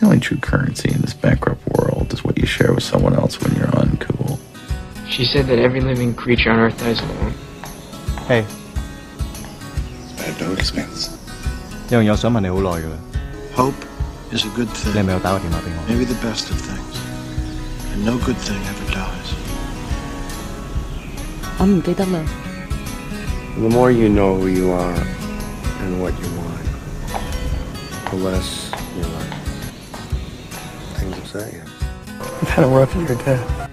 The only true currency in this bankrupt world is what you share with someone else when you're uncool. She said that every living creature on Earth dies alone. Hey， At no expense. 有样嘢我想问你好耐㗎啦， Hope is a good 你系 thing. 咪有打个电话俾我？ Maybe the best of things. And no good thing ever dies. 我唔记得啦。 The more you know who you are and what you want, the less you let things upset you. I've had a rough year, Dad.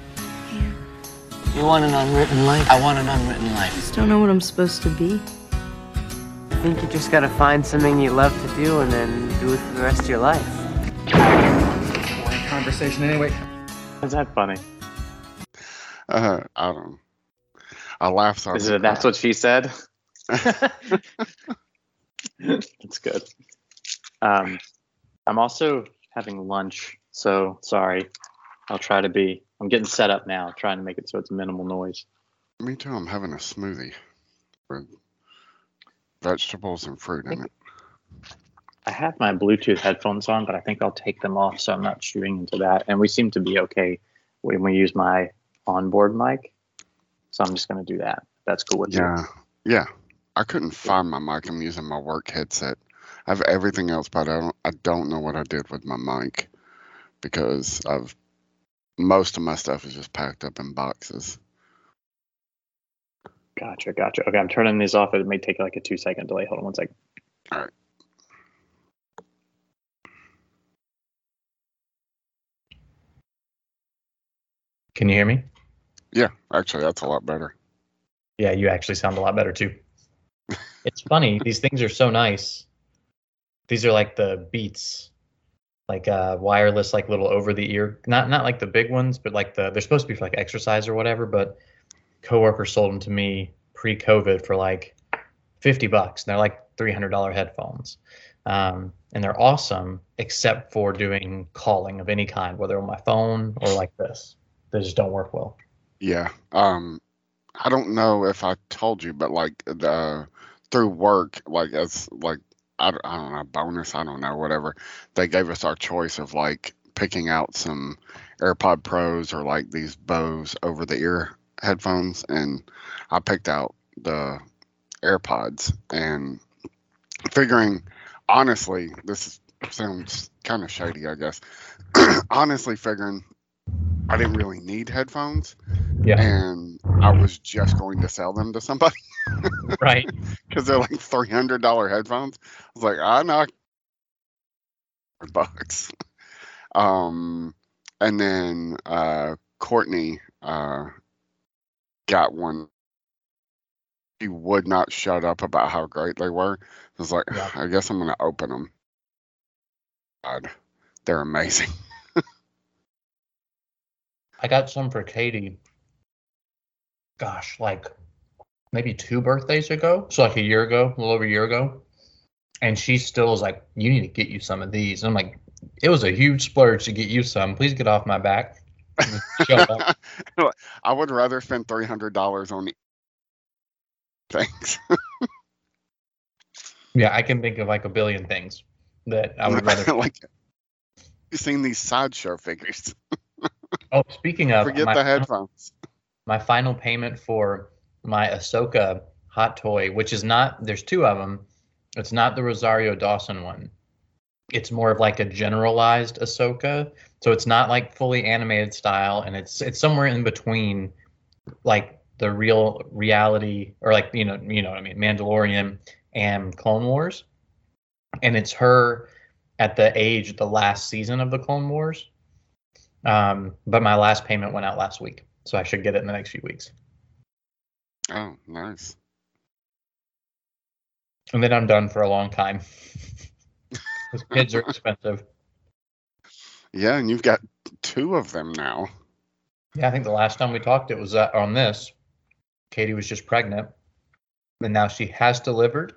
You want an unwritten life? I want an unwritten life. I Just don't know what I'm supposed to be. I think you just gotta find something you love to do and then do it for the rest of your life. Conversation anyway. Is that funny? Uh, I don't. I laughed. So Is was it that's what she said? That's good. Um, I'm also having lunch, so sorry. I'll try to be. I'm getting set up now, trying to make it so it's minimal noise. Me too. I'm having a smoothie with vegetables and fruit in it. I have my Bluetooth headphones on, but I think I'll take them off so I'm not shooting into that. And we seem to be okay when we use my onboard mic, so I'm just gonna do that. That's cool with you. Yeah, yeah. I couldn't find my mic. I'm using my work headset. I have everything else, but I don't. I don't know what I did with my mic because I've most of my stuff is just packed up in boxes. Gotcha, gotcha. Okay, I'm turning these off. It may take like a two second delay. Hold on one second. All right. Can you hear me? Yeah, actually, that's a lot better. Yeah, you actually sound a lot better too. it's funny, these things are so nice. These are like the Beats, like uh wireless, like little over the ear. Not not like the big ones, but like the they're supposed to be for like exercise or whatever. But coworker sold them to me pre-COVID for like fifty bucks. And they're like three hundred dollar headphones, um, and they're awesome except for doing calling of any kind, whether on my phone or like this. They just don't work well. Yeah. Um, I don't know if I told you, but like the through work, like as like I, I don't know bonus, I don't know whatever. They gave us our choice of like picking out some AirPod Pros or like these Bose over the ear headphones, and I picked out the AirPods and figuring honestly, this sounds kind of shady, I guess. honestly, figuring I didn't really need headphones Yeah. and I was just going to sell them to somebody Right. because they're like three hundred dollar headphones. I was like, I know, bucks. Um, and then uh, Courtney uh, got one. He would not shut up about how great they were. I was like, Yeah. I guess I'm gonna open them. God, they're amazing. I got some for Katie. Gosh, like maybe two birthdays ago. So like a year ago, a little over a year ago. And she still is like, you need to get you some of these. And I'm like, it was a huge splurge to get you some. Please get off my back. And just showed up. I would rather spend three hundred dollars on things. yeah, I can think of like a billion things that I would rather. like you seen these sideshow figures. Oh, speaking of, Forget my the headphones. My final payment for my Ahsoka hot toy, which is not there's two of them. It's not the Rosario Dawson one. It's more of like a generalized Ahsoka. So it's not like fully animated style and it's it's somewhere in between like the real reality or like you know, you know what I mean, Mandalorian and Clone Wars. And it's her at the age the last season of the Clone Wars. Um, but my last payment went out last week, so I should get it in the next few weeks. Oh, nice. And then I'm done for a long time. Because kids are expensive. Yeah, and you've got two of them now. Yeah, I think the last time we talked, it was uh, on this. Katie was just pregnant, and now she has delivered,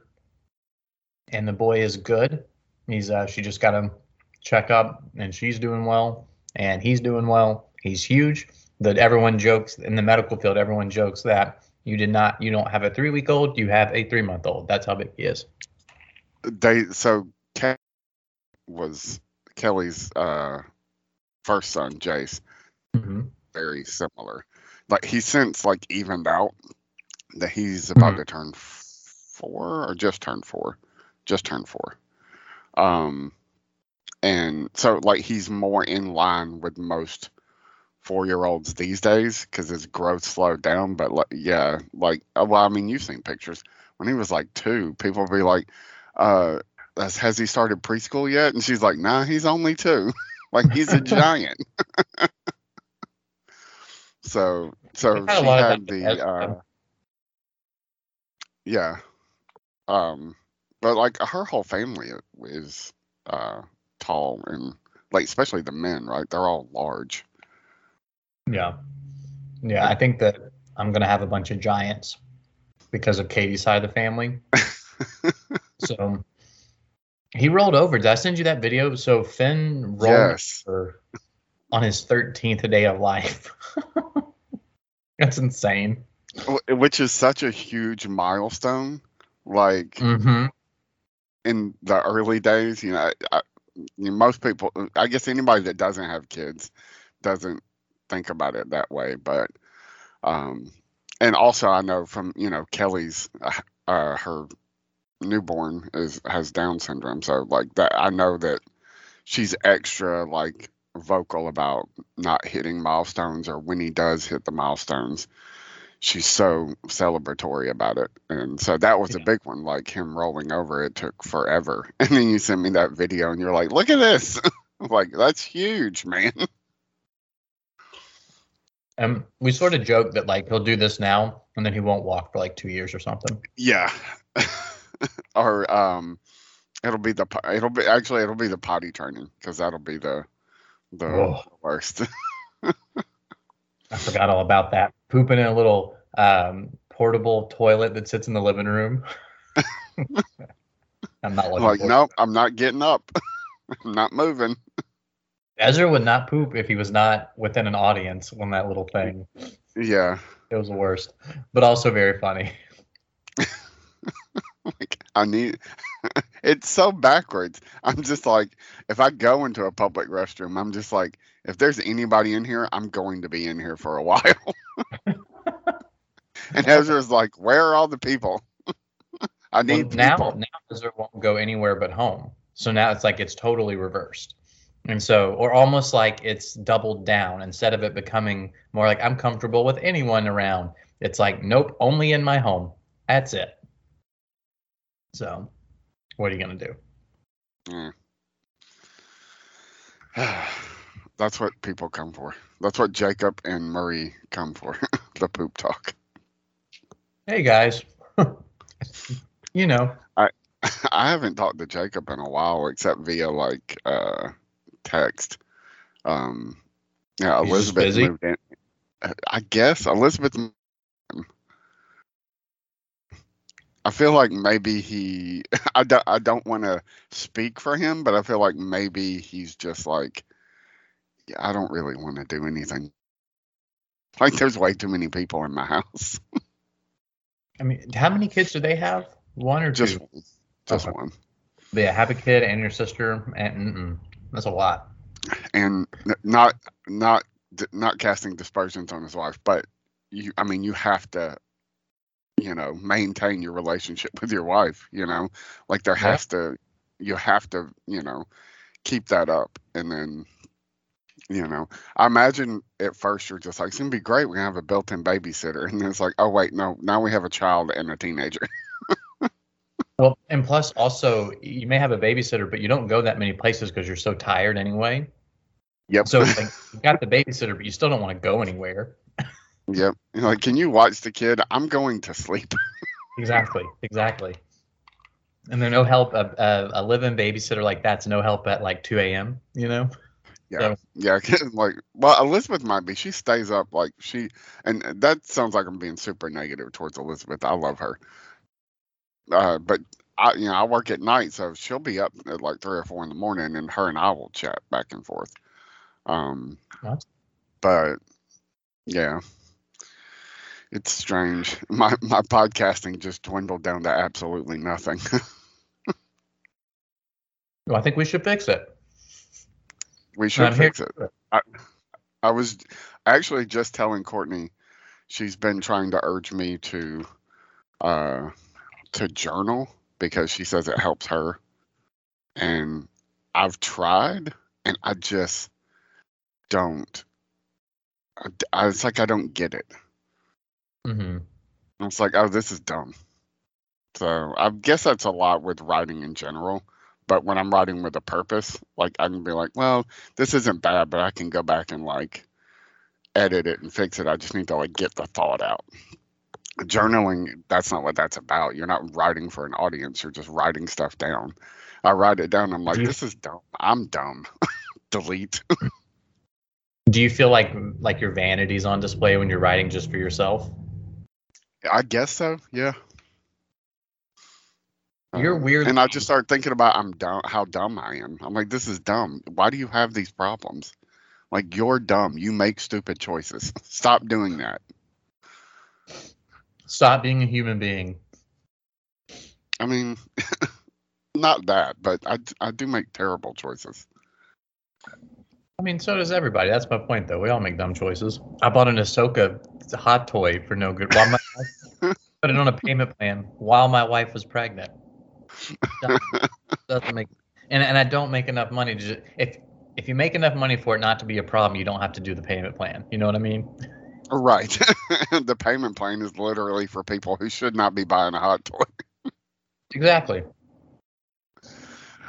and the boy is good. He's uh, she just got him check up, and she's doing well, and he's doing well. He's huge. That everyone jokes in the medical field. Everyone jokes that you did not, you don't have a three week old, you have a three month old. That's how big he is. They so Kate was Kelly's uh, first son, Jace, Mhm. very similar. Like he's since like evened out that he's about Mhm. to turn four or just turned four, just turned four. Um, and so like he's more in line with most four year olds these days because his growth slowed down. But like, yeah, like uh, well, I mean, you've seen pictures when he was like two. People would be like, uh, has, he started preschool yet? And she's like, nah, he's only two. like he's a giant. so so We've had a she had the uh, yeah. Um, but like her whole family is uh tall and like especially the men, right? They're all large. Yeah. Yeah, I think that I'm gonna have a bunch of giants because of Katie's side of the family. so he rolled over. Did I send you that video? So Finn rolled Yes. over on his 13th day of life. That's insane. Which is such a huge milestone. Like Mm-hmm. in the early days, you know, I, I, you know, most people, I guess anybody that doesn't have kids doesn't think about it that way. But, um, and also I know from, you know, Kelly's, uh, uh, her newborn is, has Down syndrome. So like that, I know that she's extra like vocal about not hitting milestones or when he does hit the milestones she's so celebratory about it. And so that was a big one, like him rolling over. It took forever. And then you sent me that video and you're like, look at this. like, that's huge, man. And we sort of joke that like he'll do this now and then he won't walk for like two years or something. Yeah. or um it'll be the it'll be actually it'll be the potty training because that'll be the the Whoa. worst. I forgot all about that. Pooping in a little um, portable toilet that sits in the living room. I'm not looking like, nope, I'm not getting up. I'm not moving. Ezra would not poop if he was not within an audience on that little thing. Yeah. It was the worst, but also very funny. like I need it's so backwards. I'm just like if I go into a public restroom, I'm just like if there's anybody in here, I'm going to be in here for a while. and Ezra's like, "Where are all the people? I Well, need now, people." now Ezra won't go anywhere but home. So now it's like it's totally reversed. And so, or almost like it's doubled down instead of it becoming more like I'm comfortable with anyone around. It's like, nope, only in my home. That's it. So, what are you going to do? Mm. That's what people come for. That's what Jacob and Murray come for. the poop talk. Hey, guys. you know, I haven't talked to Jacob in a while, except via like uh, text. Um, yeah, Elizabeth moved in. I guess Elizabeth. I feel like maybe he. I don't. I don't want to speak for him, but I feel like maybe he's just like. Yeah, I don't really want to do anything. Like, there's way too many people in my house. I mean, how many kids do they have? One or Just, two? just Okay. one. Yeah, have a kid and your sister, and mm-mm, that's a lot. and not not not casting dispersions on his wife, but you I mean you have to you know maintain your relationship with your wife, you know? Like there Yeah. has to you have to, you know, keep that up and then you know, I imagine at first you're just like, it's gonna be great. We're gonna have a built-in babysitter, and then it's like, oh wait, no, now we have a child and a teenager. Well, and plus, also, you may have a babysitter, but you don't go that many places because you're so tired anyway. Yep. So like you got the babysitter, but you still don't want to go anywhere. yep. You're like, can you watch the kid? I'm going to sleep. Exactly, exactly. And there's no help. Uh, uh, a, a, a live-in babysitter like that's no help at like 2 a.m. You know. Yeah, So- yeah. Like, well, Elizabeth might be. She stays up like she, and that sounds like I'm being super negative towards Elizabeth. I love her, uh, but I, you know, I work at night, so she'll be up at like three or four in the morning, and her and I will chat back and forth. Um, What? but yeah, it's strange. My my podcasting just dwindled down to absolutely nothing. Well, I think we should fix it. We should I'm fix it. I, I was actually just telling Courtney she's been trying to urge me to uh to journal because she says it helps her. And I've tried and I just don't I, I- it's like I don't get it. hmm It's like, oh, this is dumb. So I guess that's a lot with writing in general. But when I'm writing with a purpose, like I can be like, well, this isn't bad, but I can go back and like edit it and fix it. I just need to like get the thought out. Journaling, that's not what that's about. You're not writing for an audience, you're just writing stuff down. I write it down, I'm like, Do you- this is dumb. I'm dumb. Delete. Do you feel like like your vanity's on display when you're writing just for yourself? I guess so, yeah. You're Um, weird. And I just start thinking about I'm dumb, how dumb I am. I'm like, this is dumb. Why do you have these problems? Like you're dumb. You make stupid choices. Stop doing that. Stop being a human being. I mean, not that, but I I do make terrible choices. I mean, so does everybody. That's my point, though. We all make dumb choices. I bought an Ahsoka hot toy for no good. While my wife put it on a payment plan while my wife was pregnant. Doesn't- Doesn't make and and I don't make enough money to just, if if you make enough money for it not to be a problem, you don't have to do the payment plan. You know what I mean? Right. the payment plan is literally for people who should not be buying a hot toy. Exactly.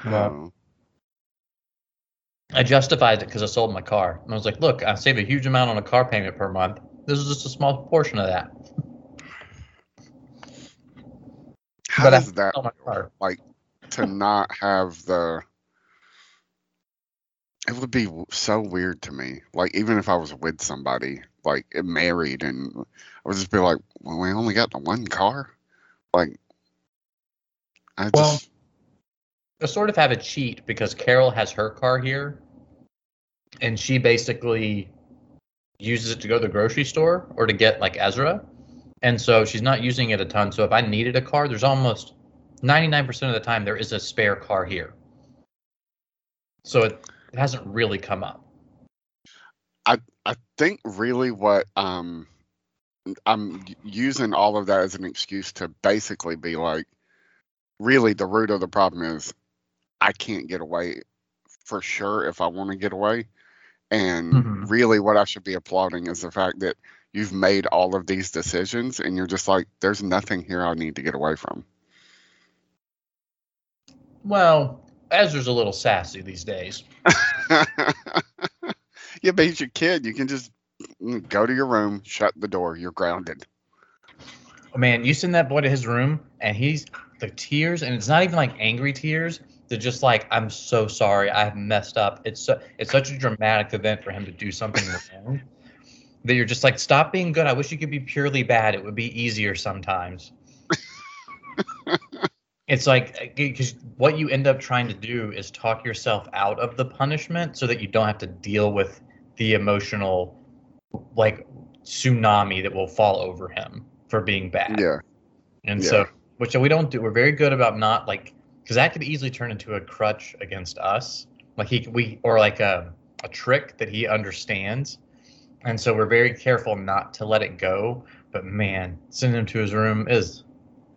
Well, Um, I justified it because I sold my car. And I was like, look, I save a huge amount on a car payment per month. This is just a small portion of that. how But does that like to not have the it would be so weird to me like even if i was with somebody like married and i would just be like well we only got the one car like i just Well- I sort of have a cheat because Carol has her car here, and she basically uses it to go to the grocery store or to get like Ezra, and so she's not using it a ton. So if I needed a car, there's almost 99% of the time there is a spare car here. So it, it hasn't really come up. I I think really what um I'm using all of that as an excuse to basically be like really the root of the problem is I can't get away for sure if I want to get away. And Mhm. really what I should be applauding is the fact that you've made all of these decisions and you're just like there's nothing here I need to get away from. Well, Ezra's a little sassy these days. yeah, but he's your kid. You can just go to your room, shut the door, you're grounded. Man, you send that boy to his room, and he's the tears, and it's not even like angry tears. They're just like, "I'm so sorry, I have messed up." It's so, it's such a dramatic event for him to do something wrong that you're just like, "Stop being good. I wish you could be purely bad. It would be easier sometimes." it's like eh, because what you end up trying to do is talk yourself out of the punishment so that you don't have to deal with the emotional like tsunami that will fall over him for being bad. Yeah. And Yeah. so, which we don't do. We're very good about not like because that could easily turn into a crutch against us. Like he, we, or like a a trick that he understands. And so we're very careful not to let it go. But man, sending him to his room is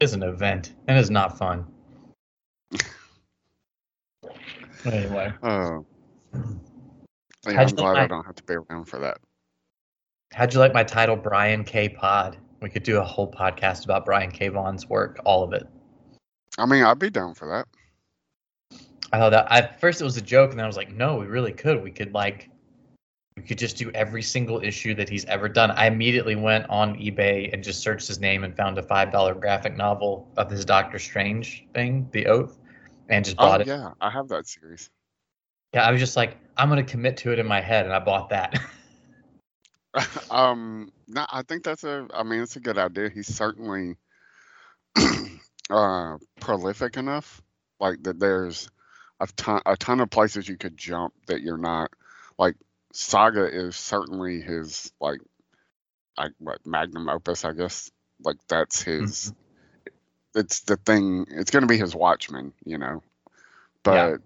is an event and is not fun. anyway, Oh. Yeah, I'm glad like I don't have to be around for that. how'd you like my title, Brian K. Pod? We could do a whole podcast about Brian K. Vaughan's work, all of it. I mean, I'd be down for that. I thought that at first it was a joke, and then I was like, no, we really could. We could like, we could just do every single issue that he's ever done. I immediately went on eBay and just searched his name and found a five dollar graphic novel of his Doctor Strange thing, The Oath, and just Oh bought it. yeah, I have that series. Yeah, I was just like, I'm gonna commit to it in my head, and I bought that. um, no, I think that's a. I mean, it's a good idea. He's certainly uh prolific enough, like that. There's a ton, a ton of places you could jump that you're not. Like Saga is certainly his like, I what magnum opus, I guess. Like that's his. It's the thing. It's going to be his Watchmen, you know. But Yeah.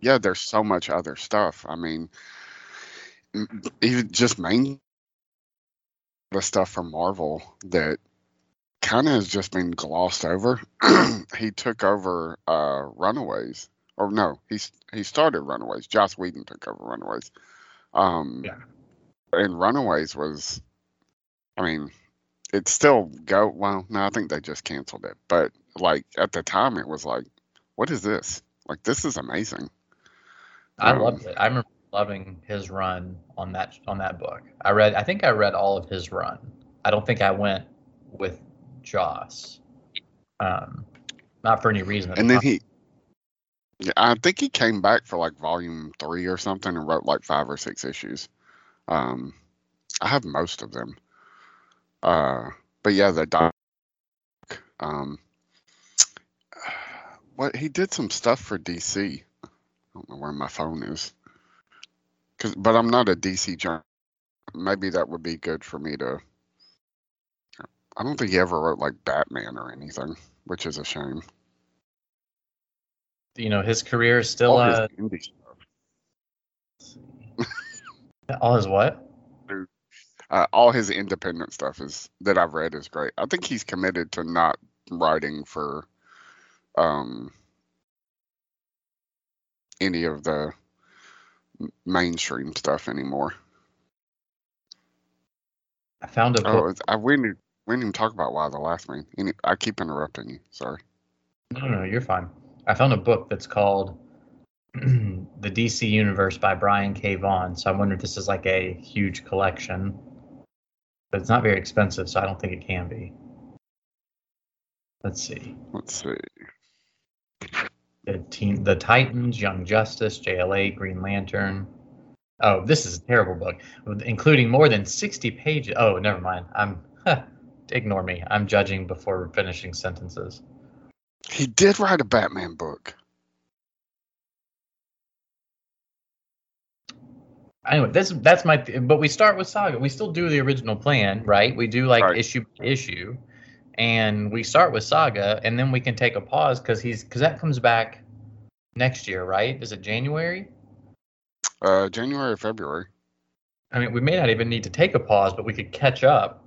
Yeah, there's so much other stuff. I mean, even just main the stuff from Marvel that kind of has just been glossed over. he took over uh, Runaways, or no, he he started Runaways. Joss Whedon took over Runaways. Um, Yeah. And Runaways was, I mean, it still go well. No, I think they just canceled it. But like at the time, it was like, what is this? Like this is amazing. I Um, loved it. I remember loving his run on that on that book. I read. I think I read all of his run. I don't think I went with Joss. Um, not for any reason. And then he, yeah, I think he came back for like volume three or something and wrote like five or six issues. Um, I have most of them. Uh, but yeah, the doc. Um, what he did some stuff for DC. I don't know where my phone is. Cause, but I'm not a DC journal. Maybe that would be good for me to. I don't think he ever wrote like Batman or anything, which is a shame. you know his career is still All his uh, indie stuff. all his what? uh, all his independent stuff is that I've read is great. I think he's committed to not writing for um any of the mainstream stuff anymore. I found a oh, book. Oh, I we didn't we didn't even talk about Y the last man. Any, I keep interrupting you. Sorry. No, no, you're fine. I found a book that's called The DC Universe by Brian K. Vaughan. So I wonder if this is like a huge collection. But it's not very expensive, so I don't think it can be. Let's see. Let's see. The, teen, the Titans, Young Justice, JLA, Green Lantern. Oh, this is a terrible book, including more than 60 pages. Oh, never mind. I'm ignore me. I'm judging before finishing sentences. He did write a Batman book. anyway, this that's my. th- But we start with Saga. We still do the original plan, right? We do like Right. issue issue, and we start with Saga, and then we can take a pause because he's because that comes back next year, right? Is it January? Uh, January or February. I mean, we may not even need to take a pause, but we could catch up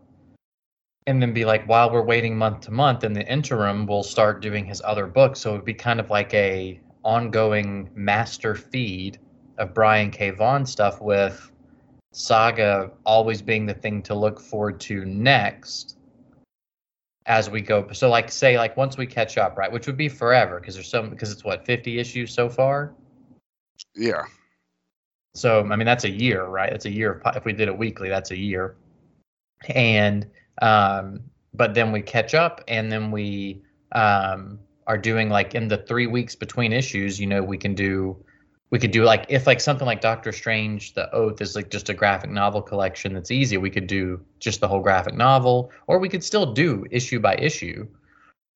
and then be like, while we're waiting month to month, in the interim, we'll start doing his other books. So it would be kind of like a ongoing master feed of Brian K. Vaughan stuff with Saga always being the thing to look forward to next as we go. So like say like once we catch up, right, which would be forever because there's some because it's what 50 issues so far. Yeah. So I mean that's a year, right? That's a year. of If we did it weekly, that's a year. And um, but then we catch up, and then we um, are doing like in the three weeks between issues. You know, we can do we could do like if like something like Doctor Strange, The Oath is like just a graphic novel collection that's easy. We could do just the whole graphic novel, or we could still do issue by issue.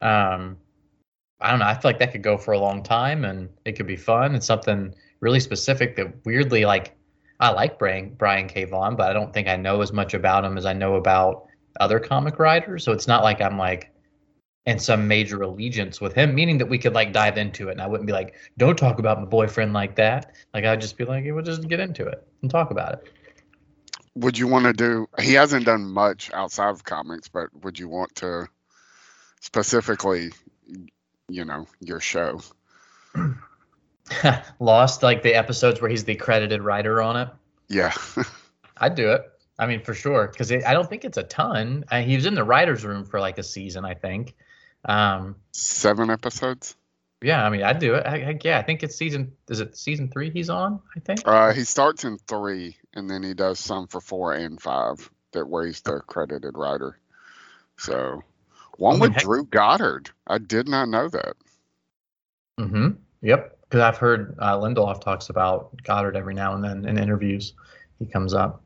Um, I don't know. I feel like that could go for a long time, and it could be fun. It's something really specific that weirdly like I like Brian Brian K. Vaughan, but I don't think I know as much about him as I know about other comic writers. So it's not like I'm like in some major allegiance with him, meaning that we could like dive into it, and I wouldn't be like, "Don't talk about my boyfriend like that." Like I'd just be like, "Yeah, "We'll just get into it and talk about it." Would you want to do? He hasn't done much outside of comics, but would you want to specifically, you know, your show? Lost like the episodes where he's the credited writer on it. Yeah. I'd do it. I mean, for sure, because I don't think it's a ton. Uh, he was in the writers' room for like a season, I think. Um, Seven episodes. yeah, I mean, I'd do it. I, I, yeah, I think it's season. Is it season three? He's on. I think. Uh, he starts in three, and then he does some for four and five. That where he's the credited writer. So, one mean, with heck- Drew Goddard. I did not know that. Mm-hmm. Yep. Because I've heard uh, Lindelof talks about Goddard every now and then in interviews. He comes up.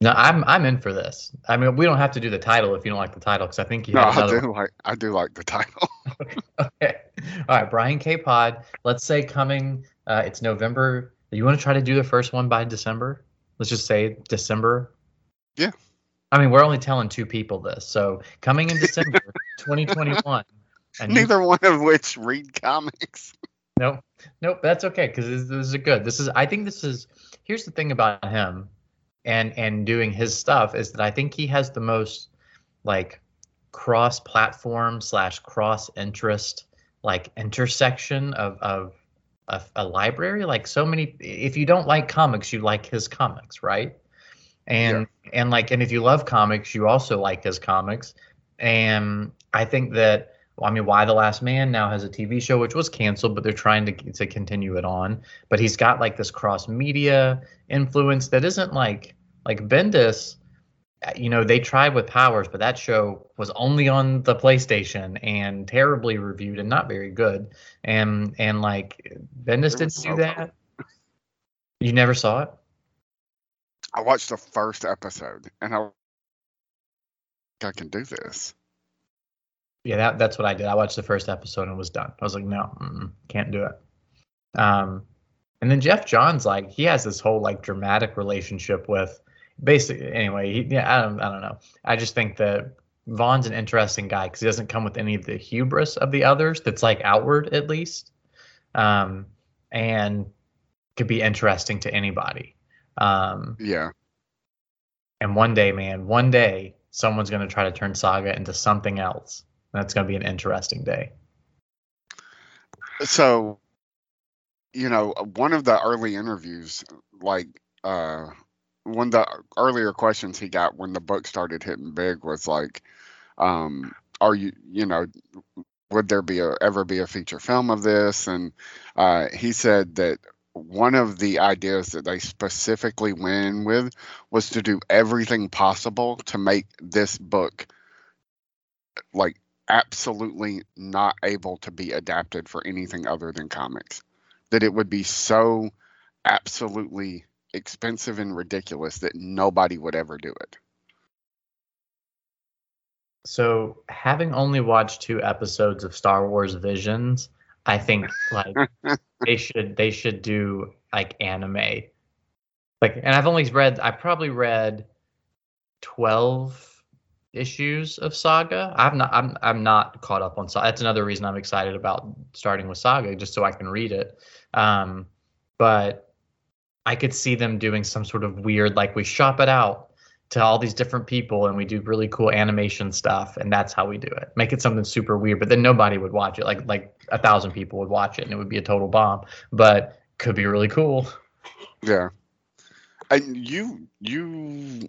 No, I'm I'm in for this. I mean, we don't have to do the title if you don't like the title, because I think you No, have I do like I do like the title. Okay. All right, Brian K. Pod. Let's say coming. Uh, it's November. You want to try to do the first one by December? Let's just say December. Yeah. I mean, we're only telling two people this, so coming in December 2021. And you- Neither one of which read comics. Nope, nope. That's okay because this, this is a good. This is. I think this is. Here's the thing about him, and and doing his stuff is that I think he has the most like cross-platform slash cross-interest like intersection of of a, a library. Like so many. If you don't like comics, you like his comics, right? And and like and if you love comics, you also like his comics. And I think that well, I mean, Y the Last Man now has a TV show which was canceled, but they're trying to to continue it on. But he's got like this cross media influence that isn't like like Bendis. uh, You know, they tried with Powers, but that show was only on the PlayStation and terribly reviewed and not very good. And and like Bendis didn't do that. You never saw it. I watched the first episode and I I can do this. Yeah, that, that's what I did. I watched the first episode and was done. I was like, no, can't do it. Um, and then Geoff Johns, like, he has this whole like dramatic relationship with, basically. Anyway, he, yeah, I don't, I don't know. I just think that Vaughan's an interesting guy because he doesn't come with any of the hubris of the others. That's like outward at least, um, and could be interesting to anybody. Um, Yeah. and one day, man, one day, someone's going to try to turn Saga into something else. That's going to be an interesting day. So, you know, one of the early interviews, like uh one of the earlier questions he got when the book started hitting big was like, um, are you, you know, would there be a, ever be a feature film of this? And uh, he said that one of the ideas that they specifically went in with was to do everything possible to make this book like absolutely not able to be adapted for anything other than comics. That it would be so absolutely expensive and ridiculous that nobody would ever do it. So, having only watched two episodes of Star Wars Visions, I think like they should they should do like anime. Like, and I've only read I probably read twelve issues of Saga. I'm not I'm I'm not caught up on Saga. That's another reason I'm excited about starting with Saga, just so I can read it. Um, but I could see them doing some sort of weird, like we shop it out to all these different people and we do really cool animation stuff and that's how we do it make it something super weird but then nobody would watch it like like a thousand people would watch it and it would be a total bomb but could be really cool Yeah. And you you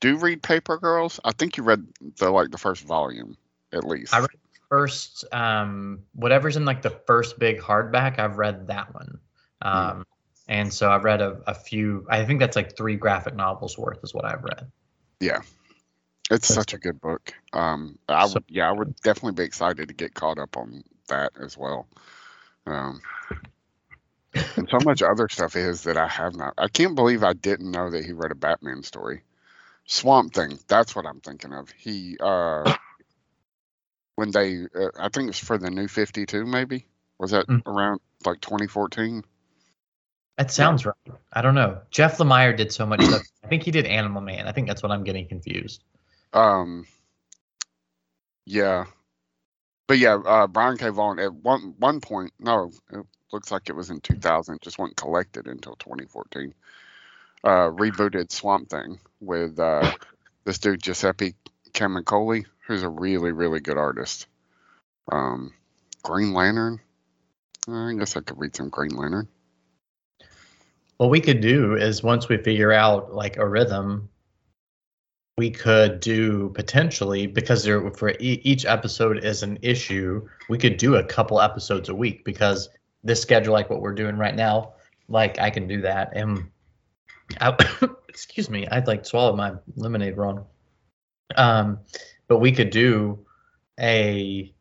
do read Paper Girls? I think you read the like the first volume at least. i read first um whatever's in like the first big hardback i've read that one um and so i've read a, a few i think that's like three graphic novels worth is what i've read Yeah. It's That's- such a good book. Um I So- would yeah, I would definitely be excited to get caught up on that as well. Um and so much other stuff is that I have not. I can't believe I didn't know that he read a Batman story. Swamp Thing. That's what I'm thinking of. He uh when they uh, I think it's for the new 52 maybe. Was that Mm. around like 2014? That sounds right i don't know jeff lemire did so much stuff i think he did animal man i think that's what i'm getting confused Um, yeah, but yeah, uh, Brian K. Vaughan at one one point, no, it looks like it was in 2000, just wasn't collected until 2014. Uh, rebooted Swamp Thing with uh, this dude Giuseppe Camuncoli, who's a really really good artist. Um, Green Lantern. I guess I could read some Green Lantern. What we could do is once we figure out like a rhythm, we could do potentially because there for e- each episode is an issue. We could do a couple episodes a week because this schedule, like what we're doing right now, like I can do that. And I, excuse me, I'd like swallow my lemonade wrong. Um, but we could do a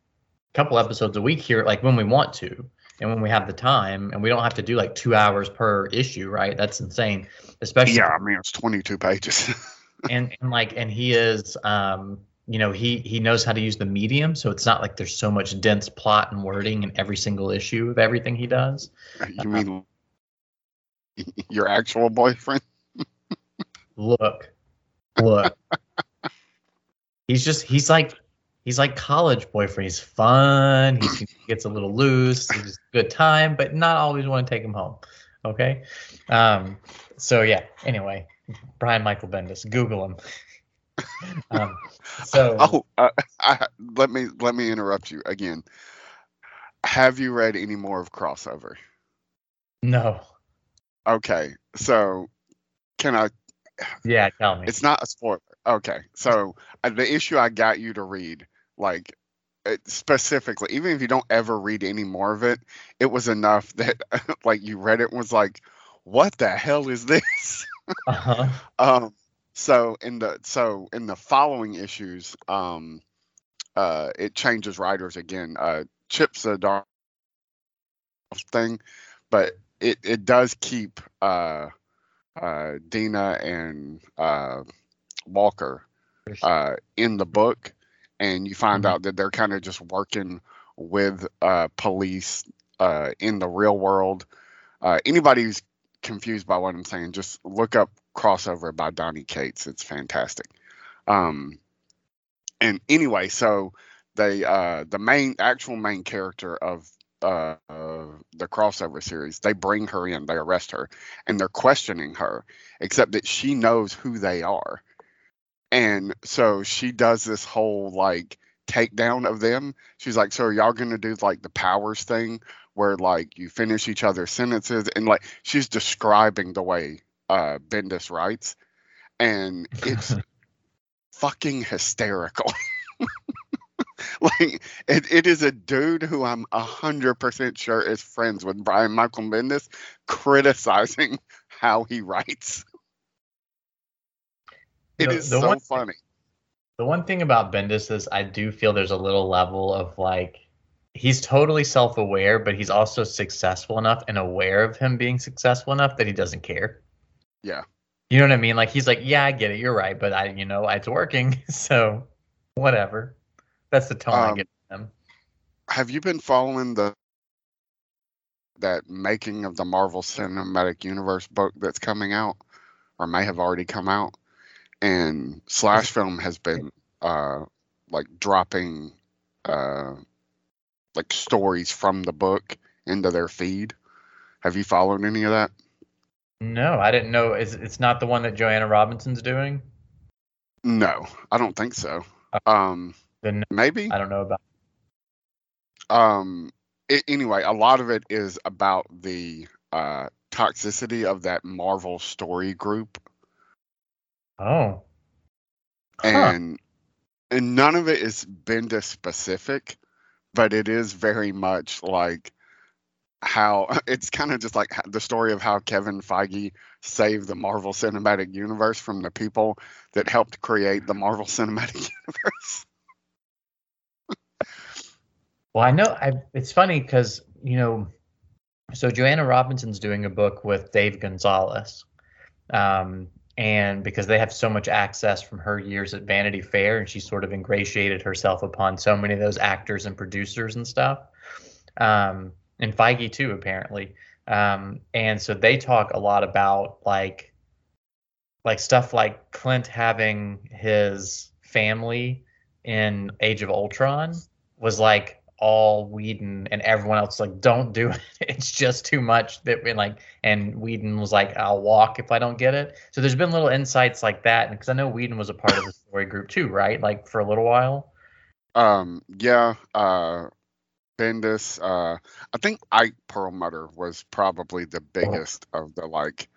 couple episodes a week here, like when we want to and when we have the time and we don't have to do like two hours per issue right that's insane especially Yeah, I mean it's 22 pages. and, and like and he is um you know he he knows how to use the medium so it's not like there's so much dense plot and wording in every single issue of everything he does you mean your actual boyfriend? look look he's just he's like he's like college boyfriend. He's fun. He gets a little loose. He's a good time, but not always want to take him home. Okay. Um, so yeah. Anyway, Brian Michael Bendis. Google him. um, so Oh, uh, I, let me let me interrupt you again. Have you read any more of crossover? no. Okay, so can I? Yeah, tell me. It's not a spoiler. Okay, so uh, the issue I got you to read, like it, specifically, even if you don't ever read any more of it, it was enough that like you read it and was like, what the hell is this? uh-huh. um, so in the so in the following issues, um, uh, it changes writers again. Uh, Chip Zdarsky thing, but it it does keep uh, uh, Deena and uh, Walker uh, in the book, and you find out that they're kind of just working with uh, police uh, in the real world. Uh, anybody who's confused by what I'm saying, just look up crossover by Donny Cates. It's fantastic. Um, and anyway, so they uh, the main actual main character of uh, uh, the crossover series, they bring her in, they arrest her, and they're questioning her, except that she knows who they are. And so she does this whole like takedown of them. She's like, So are y'all gonna do like the powers thing where like you finish each other's sentences and like she's describing the way uh Bendis writes and it's fucking hysterical. like it, it is a dude who I'm a hundred percent sure is friends with Brian Michael Bendis criticizing how he writes. It The- is the so one funny. The one thing about Bendis is I do feel there's a little level of like he's totally self-aware, but he's also successful enough and aware of him being successful enough that he doesn't care. Yeah. You know what I mean? Like he's like, yeah, I get it, you're right, but I, you know, it's working, so whatever. That's the tone I Um, get from him. Have you been following the that making of the Marvel Cinematic Universe book that's coming out, or may have already come out? And Slash Film has been uh like dropping uh like stories from the book into their feed. Have you followed any of that? No, I didn't know. Is it's not the one that Joanna Robinson's doing? No, I don't think so. Um, Then maybe. I don't know about. um a- anyway a lot of it is about the uh toxicity of that marvel story group Oh. Huh. and and none of it is bendis specific but it is very much like how it's kind of just like the story of how Kevin Feige saved the Marvel Cinematic Universe from the people that helped create the Marvel Cinematic Universe. Well, I know. I it's funny because you know, so Joanna Robinson's doing a book with Dave Gonzales, um, and because they have so much access from her years at Vanity Fair, and she sort of ingratiated herself upon so many of those actors and producers and stuff, um, and Feige too apparently, um, and so they talk a lot about like, like stuff like Clint having his family in Age of Ultron was like all Whedon and everyone else like don't do it. It's just too much that and like and Whedon was like I'll walk if I don't get it. So there's been little insights like that because I know Whedon was a part of the story group too, right? Like for a little while. Um, yeah, uh, Bendis. Uh, I think Ike Perlmutter was probably the biggest of the like,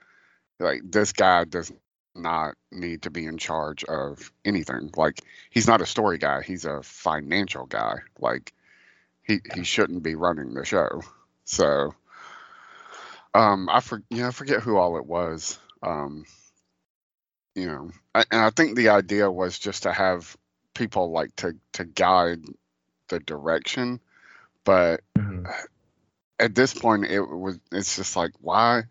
like this guy does not need to be in charge of anything. Like he's not a story guy; he's a financial guy. Like he he shouldn't be running the show. So, um, I for yeah, I forget who all it was. Um, you know, I, and I think the idea was just to have people like to to guide the direction but at this point it was it's just like why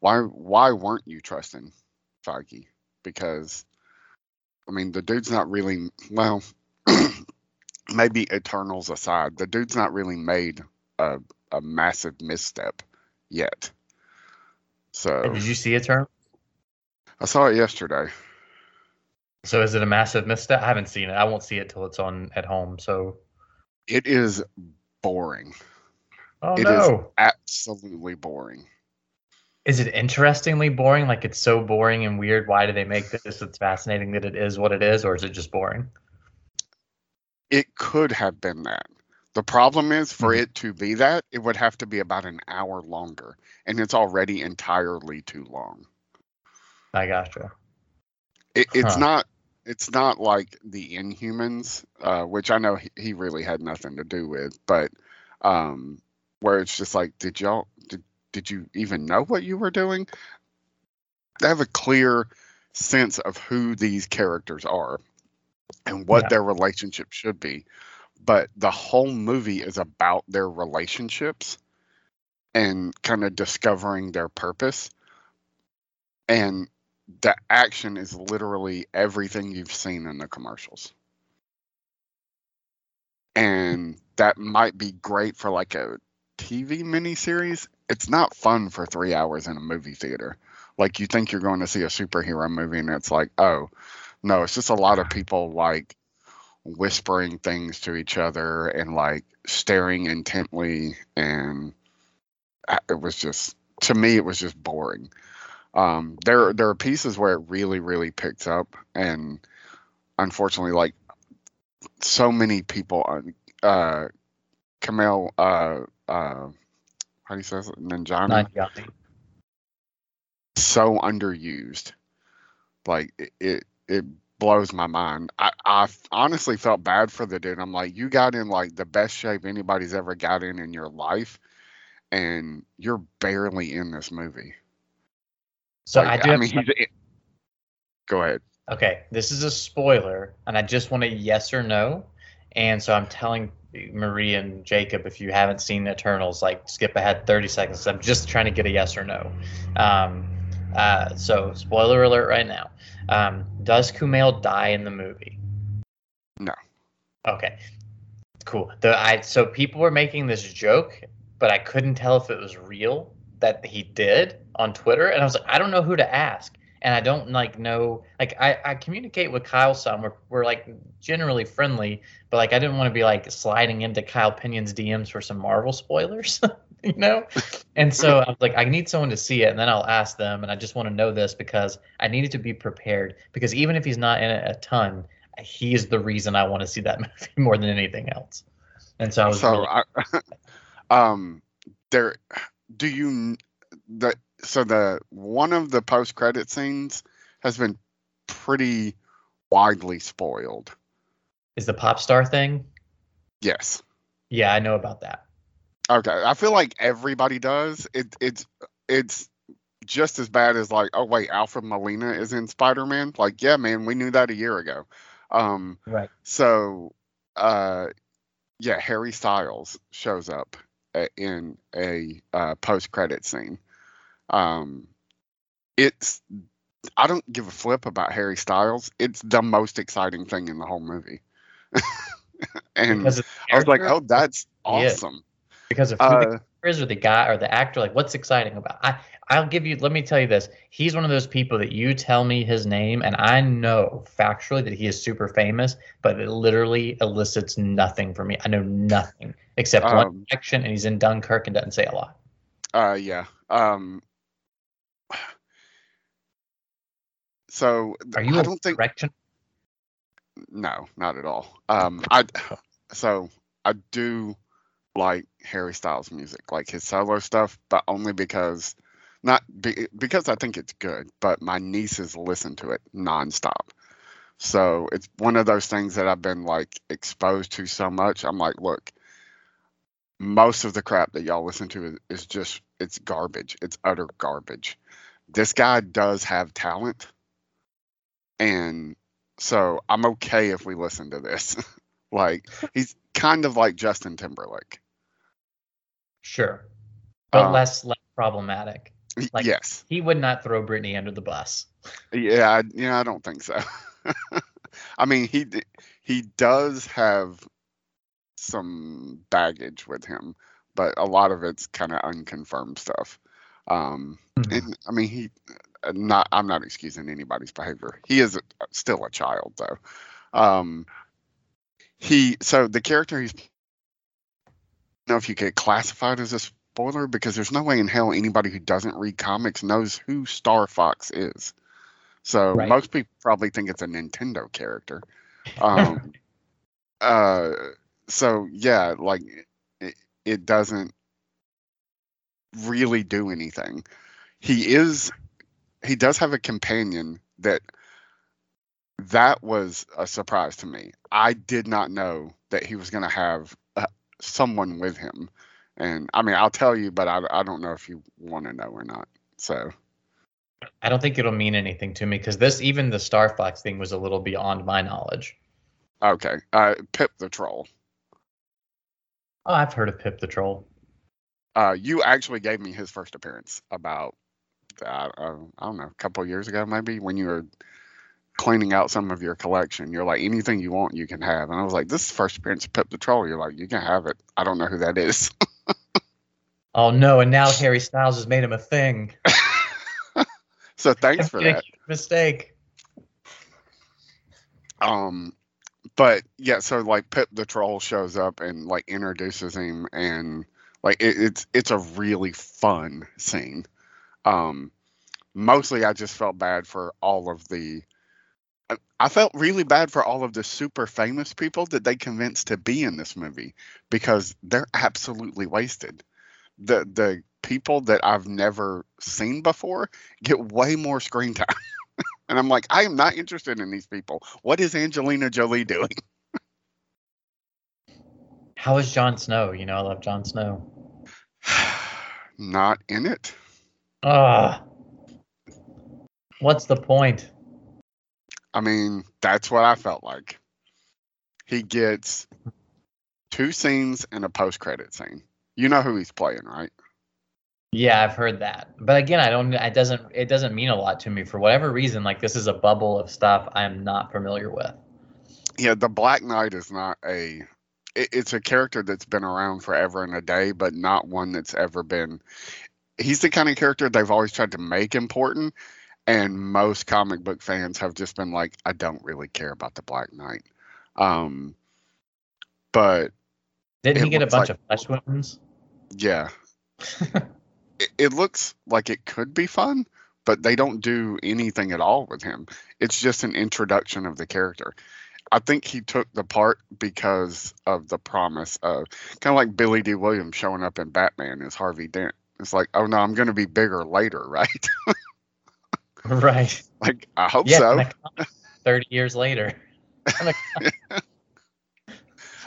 why why weren't you trusting Feige because I mean the dude's not really well maybe Eternals aside the dude's not really made a a massive misstep yet so Did you see term? I saw it yesterday So is it a massive misstep? I haven't seen it. I won't see it till it's on at home. So It is boring. oh It is no. absolutely boring. Is it interestingly boring? Like it's so boring and weird. Why do they make this? It's fascinating that it is what it is, or is it just boring? It could have been that. The problem is for Mhm. it to be that, it would have to be about an hour longer, and it's already entirely too long. I gotcha. It, it's Huh. not. It's not like the Inhumans, uh, which I know he, he really had nothing to do with, but um, where it's just like, did y'all did did you even know what you were doing? They have a clear sense of who these characters are and what Yeah. their relationship should be, but the whole movie is about their relationships and kind of discovering their purpose. And the action is literally everything you've seen in the commercials. And that might be great for like a TV miniseries. It's not fun for three hours in a movie theater. Like you think you're going to see a superhero movie, and it's like, oh, no, it's just a lot of people like whispering things to each other and like staring intently. And it was just, to me, it was just boring. Um, there, there are pieces where it really, really picks up, and unfortunately, like so many people, on uh, Kumail, uh, uh, how do you say it? Not Yanni. so underused. Like it, it, it blows my mind. I, I honestly felt bad for the dude. I'm like, you got in like the best shape anybody's ever got in in your life, and you're barely in this movie. So Like, I do. have mean, he's. in- Go ahead. Okay, this is a spoiler, and I just want a yes or no. And so I'm telling Marie and Jacob, if you haven't seen Eternals, like skip ahead 30 seconds. I'm just trying to get a yes or no. Um, uh, so spoiler alert right now. Um, does Kumail die in the movie? No. Okay. Cool. The I so people were making this joke, but I couldn't tell if it was real that he did on Twitter, and I was like, I don't know who to ask, and I don't like know like I I communicate with Kyle some. We're we're like generally friendly, but like I didn't want to be like sliding into Kyle Pinion's DMs for some Marvel spoilers, you know. And so I was like, I need someone to see it, and then I'll ask them. And I just want to know this because I needed to be prepared. Because even if he's not in it a ton, he is the reason I want to see that movie more than anything else. And so I was So, really, I, um, there, do you the so the one of the post credit scenes has been pretty widely spoiled. is the pop star thing. Yes. Yeah, I know about that. Okay, I feel like everybody does. It it's it's just as bad as like, oh wait, Alfred Molina is in Spider Man. Like, yeah, man, we knew that a year ago. Um, Right. so, uh, yeah, Harry Styles shows up a- in a uh, post credit scene. Um, it's I don't give a flip about Harry Styles. It's the most exciting thing in the whole movie. and Because of the I was like, oh, that's awesome. Because of who Uh, the is or the guy or the actor. Like, what's exciting about? I I'll give you. Let me tell you this. He's one of those people that you tell me his name, and I know factually that he is super famous, but it literally elicits nothing for me. I know nothing except one Um, action, and he's in Dunkirk and doesn't say a lot. Uh, yeah. Um, so Are you I a don't think direction? no, not at all. Um, I so I do like Harry Styles music, like his solo stuff, but only because not be, because I think it's good, but my nieces listen to it nonstop. So it's one of those things that I've been like exposed to so much. I'm like, look, most of the crap that y'all listen to is, is just it's garbage. It's utter garbage. This guy does have talent, and so I'm okay if we listen to this. like he's kind of like Justin Timberlake. Sure, but Uh, less less problematic. Like- yes. He would not throw Britney under the bus. Yeah. I, yeah. I don't think so. I mean, he he does have some baggage with him, but a lot of it's kind of unconfirmed stuff. Um, Mhm. and I mean, he not I'm not excusing anybody's behavior. He is a, still a child though. Um, he so the character he's know if you could classify it as a spoiler because there's no way in hell anybody who doesn't read comics knows who Star Fox is. So Right. most people probably think it's a Nintendo character. Um, uh, so yeah, like it, it doesn't really do anything. He is he does have a companion that that was a surprise to me. I did not know that he was going to have someone with him. And I mean, I'll tell you, but I, I don't know if you want to know or not. So, I don't think it'll mean anything to me because this, even the Star Fox thing, was a little beyond my knowledge. okay. Uh, Pip the Troll. Oh, I've heard of Pip the Troll. Uh, you actually gave me his first appearance about, uh, uh, I don't know, a couple of years ago, maybe when you were cleaning out some of your collection. You're like, anything you want, you can have. And I was like, this is the first appearance of Pip the Troll. You're like, you can have it. I don't know who that is. Oh no! And now Harry Styles has made him a thing. so thanks for that. Mistake. Um, but yeah, so like Pip the Troll shows up and like introduces him, and like it, it's it's a really fun scene. Um, mostly I just felt bad for all of the. I- felt really bad for all of the super famous people that they convinced to be in this movie because they're absolutely wasted. The the people that I've never seen before get way more screen time. And I'm like, I am not interested in these people. What is Angelina Jolie doing? How is Jon Snow? You know, I love Jon Snow. not in it. Ah. What's the point? I mean, that's what I felt like. He gets two scenes and a post credit scene. You know who he's playing, right? Yeah, I've heard that. But again, I don't it doesn't it doesn't mean a lot to me for whatever reason. Like this is a bubble of stuff I'm not familiar with. Yeah, the Black Knight is not a. It, it's a character that's been around forever and a day, but not one that's ever been. He's the kind of character they've always tried to make important, and most comic book fans have just been like, I don't really care about the Black Knight. Um, but Didn't he get a bunch like- of flesh wounds? yeah, it, it looks like it could be fun, but they don't do anything at all with him. It's just an introduction of the character. I think he took the part because of the promise of kind of like Billy Dee Williams showing up in Batman as Harvey Dent. It's like, oh no, I'm going to be bigger later, right? right. like, I hope Yeah, so. Thirty years later.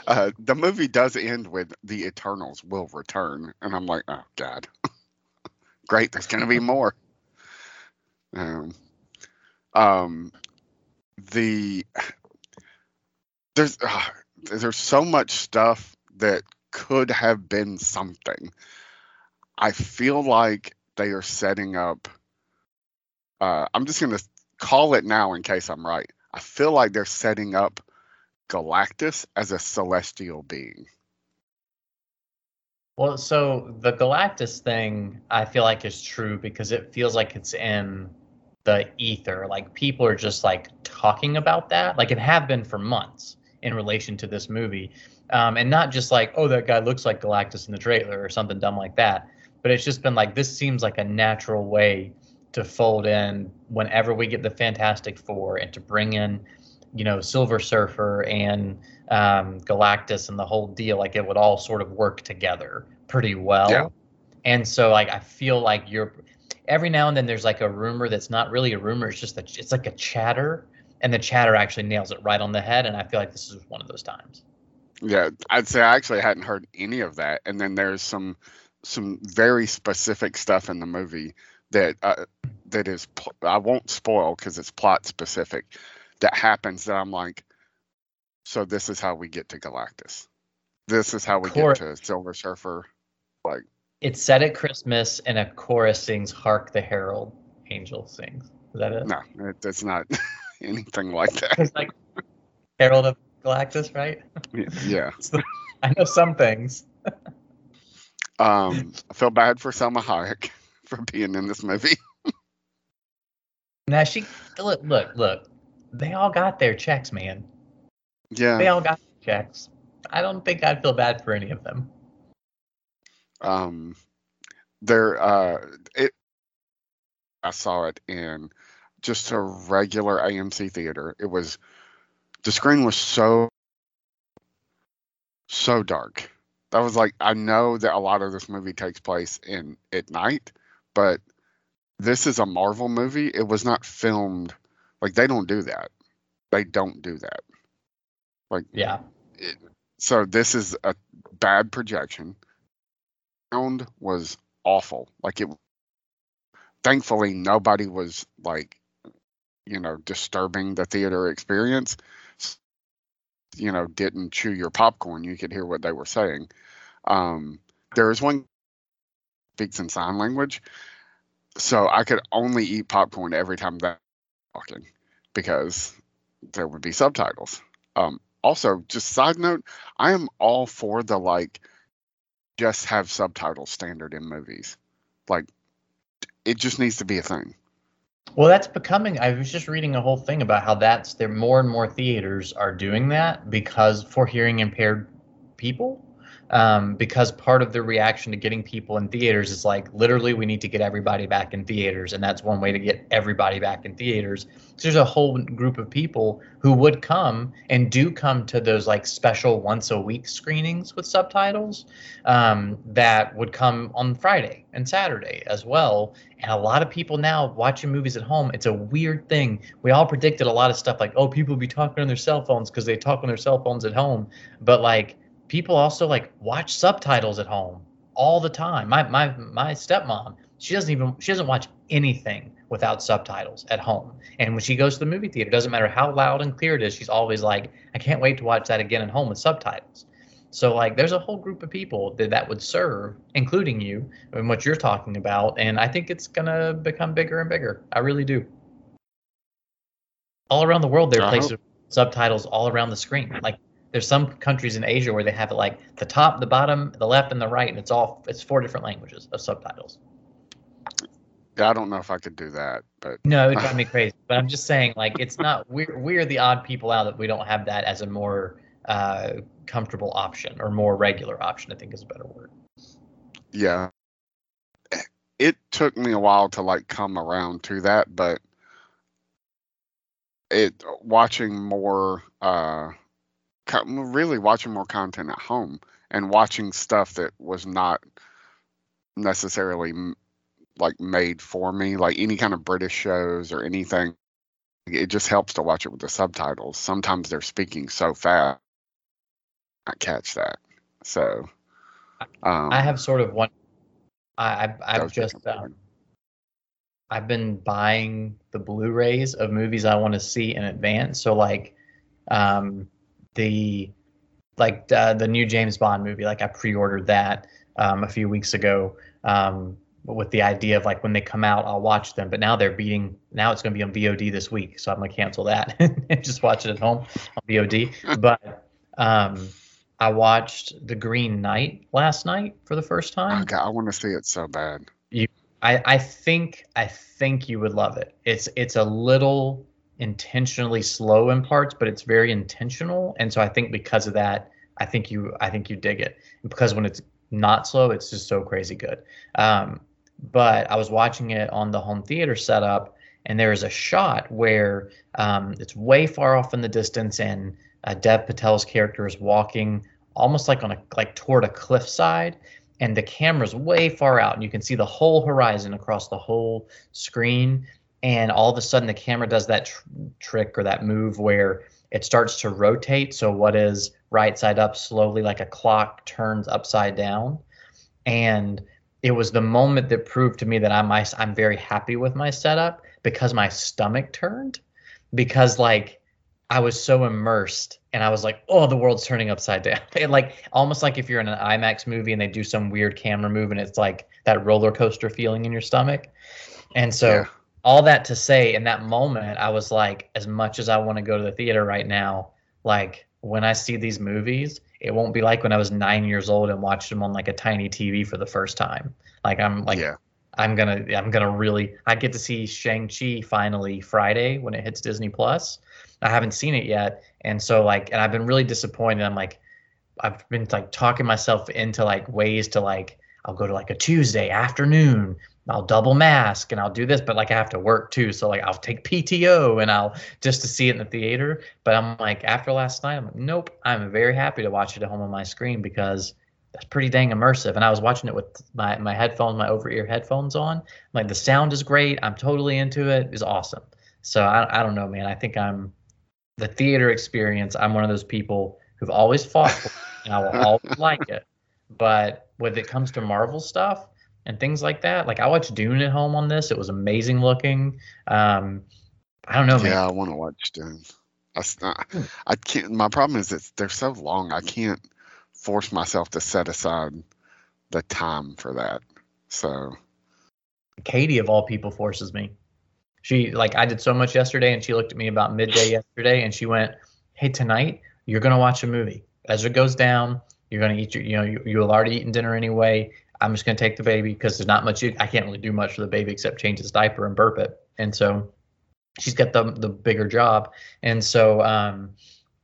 Uh, the movie does end with the Eternals will return, and I'm like, oh god, great. There's gonna be more. Um, um, the there's uh, there's so much stuff that could have been something. I feel like they are setting up. Uh, I'm just gonna call it now in case I'm right. I feel like they're setting up Galactus as a celestial being. Well, so the Galactus thing, I feel like is true because it feels like it's in the ether. Like people are just like talking about that, like it have been for months in relation to this movie, um, and not just like, oh, that guy looks like Galactus in the trailer or something dumb like that. But it's just been like this seems like a natural way to fold in whenever we get the Fantastic Four and to bring in, you know, Silver Surfer and um, Galactus and the whole deal. Like it would all sort of work together pretty well. Yeah. And so like I feel like you're every now and then there's like a rumor that's not really a rumor. It's just that it's like a chatter, and the chatter actually nails it right on the head. And I feel like this is one of those times. Yeah, I'd say I actually hadn't heard any of that. And then there's some some very specific stuff in the movie that uh, that is pl- I won't spoil because it's plot specific that happens that I'm like, so this is how we get to Galactus. This is how we Cor- get to Silver Surfer. Like, It's set at Christmas, and a chorus sings "Hark the Herald Angel Sings." Is that it? no, it, it's not anything like that. It's like Herald of Galactus, right? Yeah. I know some things. Um, I feel bad for Salma Hayek for being in this movie. Now she look, look, look. They all got their checks, man. Yeah. They all got their checks. I don't think I'd feel bad for any of them. Um, there, uh, it. I saw it in just a regular AMC theater. It was the screen was so so dark. That was like I know that a lot of this movie takes place in at night, but this is a Marvel movie. It was not filmed like they don't do that. They don't do that. Like Yeah. it, so this is a bad projection. Sound was awful. Like it. Thankfully, nobody was like, you know, disturbing the theater experience. You know, didn't chew your popcorn. You could hear what they were saying. Um, there is one speaks in sign language, so I could only eat popcorn every time that talking because there would be subtitles. Um, also, just side note, I am all for the like just have subtitles standard in movies. Like it just needs to be a thing. Well, that's becoming. I was just reading a whole thing about how that's there. More and more theaters are doing that because for hearing impaired people, um, because part of the reaction to getting people in theaters is like literally we need to get everybody back in theaters, and that's one way to get everybody back in theaters. So there's a whole group of people who would come and do come to those like special once a week screenings with subtitles um, that would come on Friday and Saturday as well. And a lot of people now watching movies at home, it's a weird thing. We all predicted a lot of stuff like, oh, people be talking on their cell phones because they talk on their cell phones at home. But like people also like watch subtitles at home all the time. My my my stepmom, she doesn't even she doesn't watch anything without subtitles at home. And when she goes to the movie theater, doesn't matter how loud and clear it is, she's always like, I can't wait to watch that again at home with subtitles. So like there's a whole group of people that that would serve, including you, and what you're talking about, and I think it's gonna become bigger and bigger. I really do. All around the world, there are places subtitles all around the screen. Like there's some countries in Asia where they have it like the top, the bottom, the left, and the right, and it's all it's four different languages of subtitles. Yeah, I don't know if I could do that, but No, it drives me crazy. But I'm just saying, like, it's not we're we're the odd people out that we don't have that as a more uh, comfortable option or more regular option. I think is a better word. yeah. It took me a while to like come around to that, but it watching more uh really watching more content at home and watching stuff that was not necessarily like made for me like any kind of british shows or anything it just helps to watch it with the subtitles sometimes they're speaking so fast i catch that so um I have sort of one. I I've, I've just just um, I've been buying the Blu-rays of movies I want to see in advance. So like, um, the like uh, the new James Bond movie. Like I pre-ordered that um, a few weeks ago. Um, with the idea of like when they come out, I'll watch them. But now they're beating. Now it's going to be on VOD this week, so I'm gonna cancel that and just watch it at home on VOD. but um, I watched The Green Knight last night for the first time. oh, God, i want to see it so bad You, I, I think I think you would love it. It's it's a little intentionally slow in parts, but it's very intentional. And so I think because of that, I think you I think you dig it. Because when it's not slow, it's just so crazy good. Um, but I was watching it on the home theater setup, and there is a shot where um, it's way far off in the distance, and uh, Dev Patel's character is walking almost like on a like toward a cliffside, and the camera's way far out, and you can see the whole horizon across the whole screen. And all of a sudden, the camera does that tr- trick or that move where it starts to rotate. So what is right side up slowly, like a clock, turns upside down. And it was the moment that proved to me that I'm I'm very happy with my setup because my stomach turned because like I was so immersed and I was like, oh, the world's turning upside down. And like almost like if you're in an IMAX movie and they do some weird camera move and it's like that roller coaster feeling in your stomach. And so Yeah. All that to say in that moment, I was like, as much as I want to go to the theater right now, like when I see these movies, it won't be like when I was nine years old and watched them on like a tiny TV for the first time. Like I'm like yeah I'm gonna I'm gonna really I get to see Shang Chi finally Friday when it hits Disney Plus. I haven't seen it yet, and so like, and I've been really disappointed. I'm like, I've been like talking myself into like ways to like I'll go to like a Tuesday afternoon. I'll double mask and I'll do this, but like I have to work too. So like I'll take PTO and I'll just to see it in the theater. But I'm like after last night, I'm like, nope. I'm very happy to watch it at home on my screen because that's pretty dang immersive. And I was watching it with my my headphones, my over ear headphones on. Like the sound is great. I'm totally into it. It's awesome. So I I don't know, man. I think I'm the theater experience. I'm one of those people who've always fought for it, and I will always like it. But when it comes to Marvel stuff and things like that, like I watched Dune at home on this. It was amazing looking. Um, I don't know, man. Yeah, I want to watch Dune. That's not. I can't. My problem is that they're so long. I can't force myself to set aside the time for that. So Katie of all people forces me. She like I did so much yesterday, and she looked at me about midday yesterday, and she went, "Hey, tonight you're gonna watch a movie. As it goes down, you're gonna eat your, you know, you, you have already eaten dinner anyway. I'm just gonna take the baby because there's not much. You, I can't really do much for the baby except change his diaper and burp it. And so she's got the the bigger job, and so um,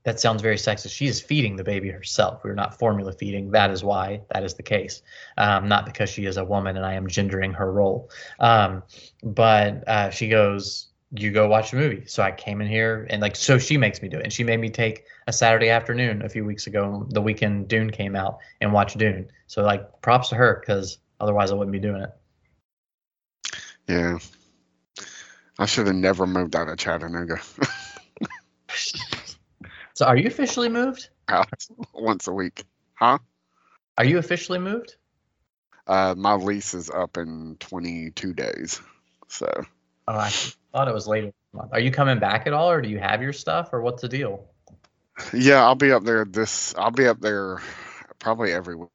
that sounds very sexist. She is feeding the baby herself. We're not formula feeding. That is why that is the case. Um, not because she is a woman and I am gendering her role. Um, but uh, she goes, "You go watch a movie." So I came in here and like, so she makes me do it, and she made me take a Saturday afternoon a few weeks ago, the weekend Dune came out, and watch Dune. So like, props to her because otherwise I wouldn't be doing it. yeah, I should have never moved out of Chattanooga. So are you officially moved? Once a week, huh? Are you officially moved? Uh, my lease is up in 22 days. So Oh, I thought it was later. Are you coming back at all, or do you have your stuff, or what's the deal? yeah, I'll be up there this. I'll be up there probably every week,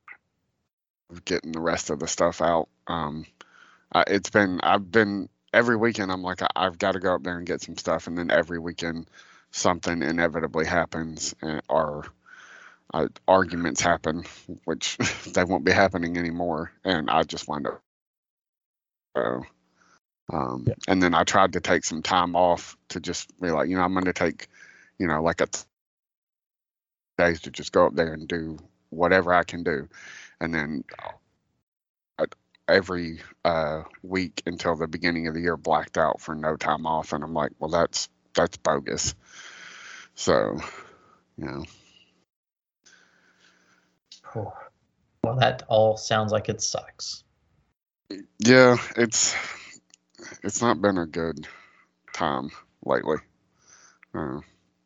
getting the rest of the stuff out. Um, I, it's been I've been every weekend. I'm like I, I've got to go up there and get some stuff, and then every weekend something inevitably happens, and, or uh, arguments happen, which they won't be happening anymore, and I just wind up. Um, and then I tried to take some time off to just be like, you know, I'm going to take, you know, like a th- days to just go up there and do whatever I can do, and then uh, every uh, week until the beginning of the year blacked out for no time off, and I'm like, well, that's that's bogus. So, you know. Well, that all sounds like it sucks. yeah, it's it's not been a good time lately, uh,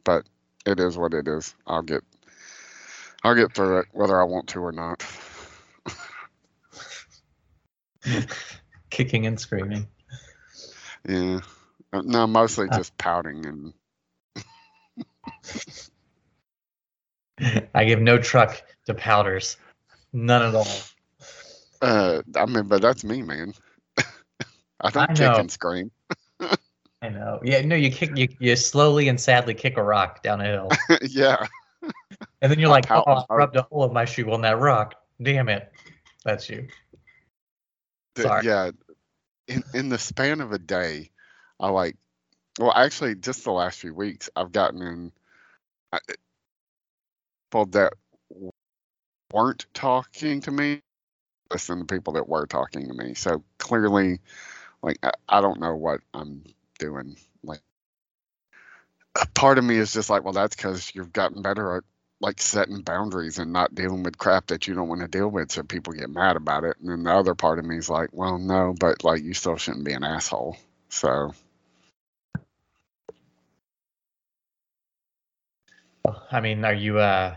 but it is what it is. I'll get I'll get through it whether I want to or not. Kicking and screaming. Yeah, Uh, no, mostly just pouting and I give no truck to powders. None at all. uh, I mean, but that's me, man. I don't I kick and scream. I know. Yeah, no, you kick you, you slowly and sadly kick a rock down a hill. yeah, And then you're oh, I like, pout oh, I rubbed a hole in my shoe on that rock. Damn it. That's you. Th- Sorry. Yeah. In in the span of a day, I like well actually just the last few weeks I've gotten in I- people that weren't talking to me listen to people that were talking to me. So clearly like I, I don't know what I'm doing. Like a part of me is just like, well that's because you've gotten better at like setting boundaries and not dealing with crap that you don't want to deal with so people get mad about it and then the other part of me is like well no but like you still shouldn't be an asshole so I mean, are you uh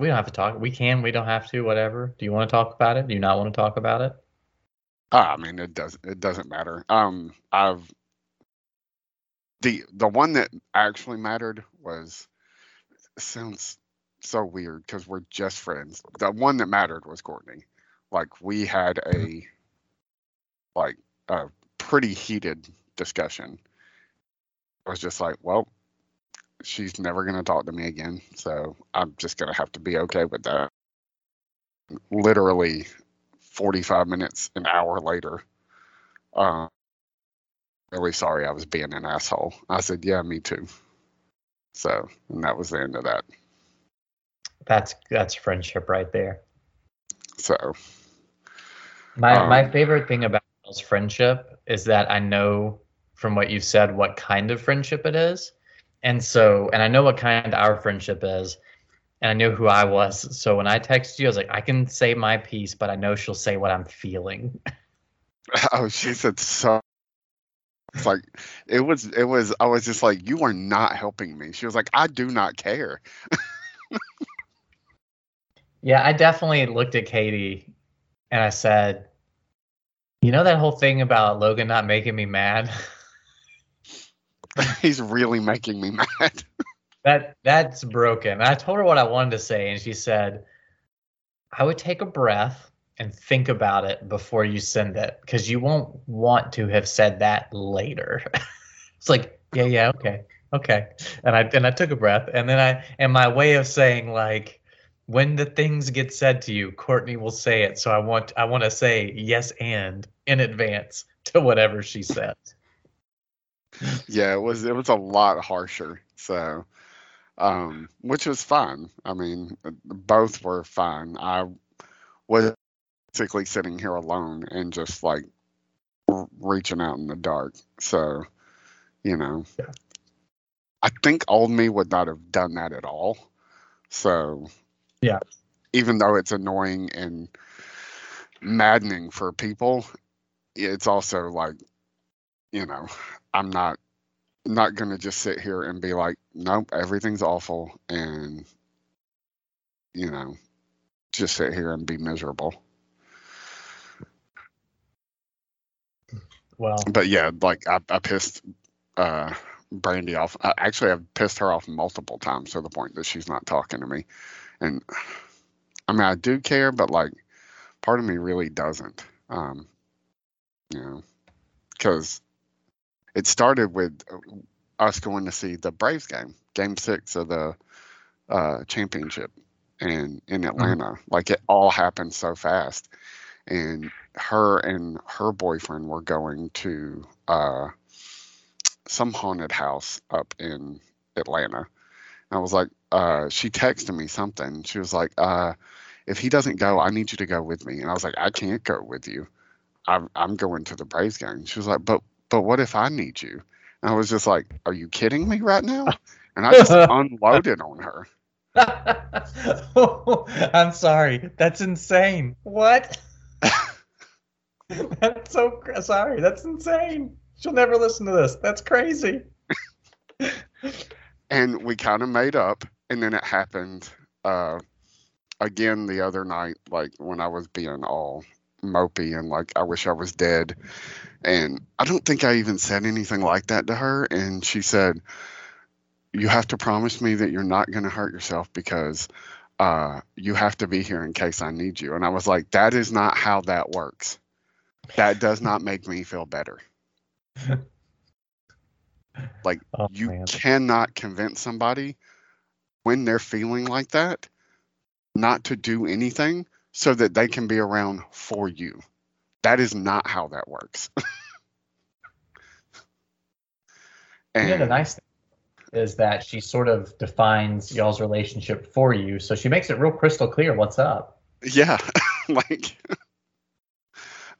we don't have to talk. We can, we don't have to, whatever. Do you want to talk about it? Do you not want to talk about it? Ah, i mean it doesn't it doesn't matter. Um i've the the one that actually mattered was sounds so weird because we're just friends. The one that mattered was courtney. Like we had a like a pretty heated discussion. I was just like well she's never going to talk to me again so i'm just going to have to be okay with that. Literally 45 minutes, an hour later, uh, really sorry I was being an asshole. I said, yeah, me too. So, and that was the end of that. That's that's friendship right there. So, My my Um, favorite thing about Mel's friendship is that I know from what you've said what kind of friendship it is. And so and I know what kind our friendship is. And I knew who I was. So when I texted you, I was like, I can say my piece, but I know she'll say what I'm feeling. oh, she said so. It's like it was. It was. I was just like, you are not helping me. She was like, I do not care. Yeah, I definitely looked at Katie and I said, you know that whole thing about Logan not making me mad? He's really making me mad. That that's broken. I told her what I wanted to say, and she said, "I would take a breath and think about it before you send it, because you won't want to have said that later." it's like, yeah, yeah, okay, okay. And I and I took a breath, and then I and my way of saying like, when the things get said to you, Courtney will say it. So I want I want to say yes and in advance to whatever she says. yeah, it was. It was a lot harsher. So, um, which was fun. I mean, both were fun. I was basically sitting here alone and just like r- reaching out in the dark. So, you know, Yeah. I think old me would not have done that at all. So, Yeah. even though it's annoying and maddening for people, it's also like, you know, I'm not not gonna just sit here and be like, nope, everything's awful, and you know, just sit here and be miserable. Well, But yeah, like I, I pissed uh, Brandy off. I, actually, I've pissed her off multiple times to the point that she's not talking to me, and I mean, I do care, but like, part of me really doesn't. Um, you know, because it started with uh, us going to see the Braves game, Game Six of the uh, championship, and in Atlanta. Like it all happened so fast, and her and her boyfriend were going to uh, some haunted house up in Atlanta. And I was like, uh, she texted me something. She was like, uh, if he doesn't go, I need you to go with me. And I was like, I can't go with you. I'm, I'm going to the Braves game. She was like, but but what if I need you? I was just like, are you kidding me right now? And I just unloaded on her. I'm sorry. That's insane. What? That's so cr- sorry. That's insane. She'll never listen to this. That's crazy. and we kind of made up and then it happened uh again the other night like when i was being all mopey and like i wish i was dead. And i don't think i even said anything like that to her and she said you have to promise me that you're not going to hurt yourself because uh you have to be here in case i need you. And i was like that is not how that works. That does not make me feel better. Like Oh, you man. cannot convince somebody when they're feeling like that not to do anything so that they can be around for you. That is not how that works. and You know, the nice thing is that she sort of defines y'all's relationship for you. So she makes it real crystal clear what's up. yeah, like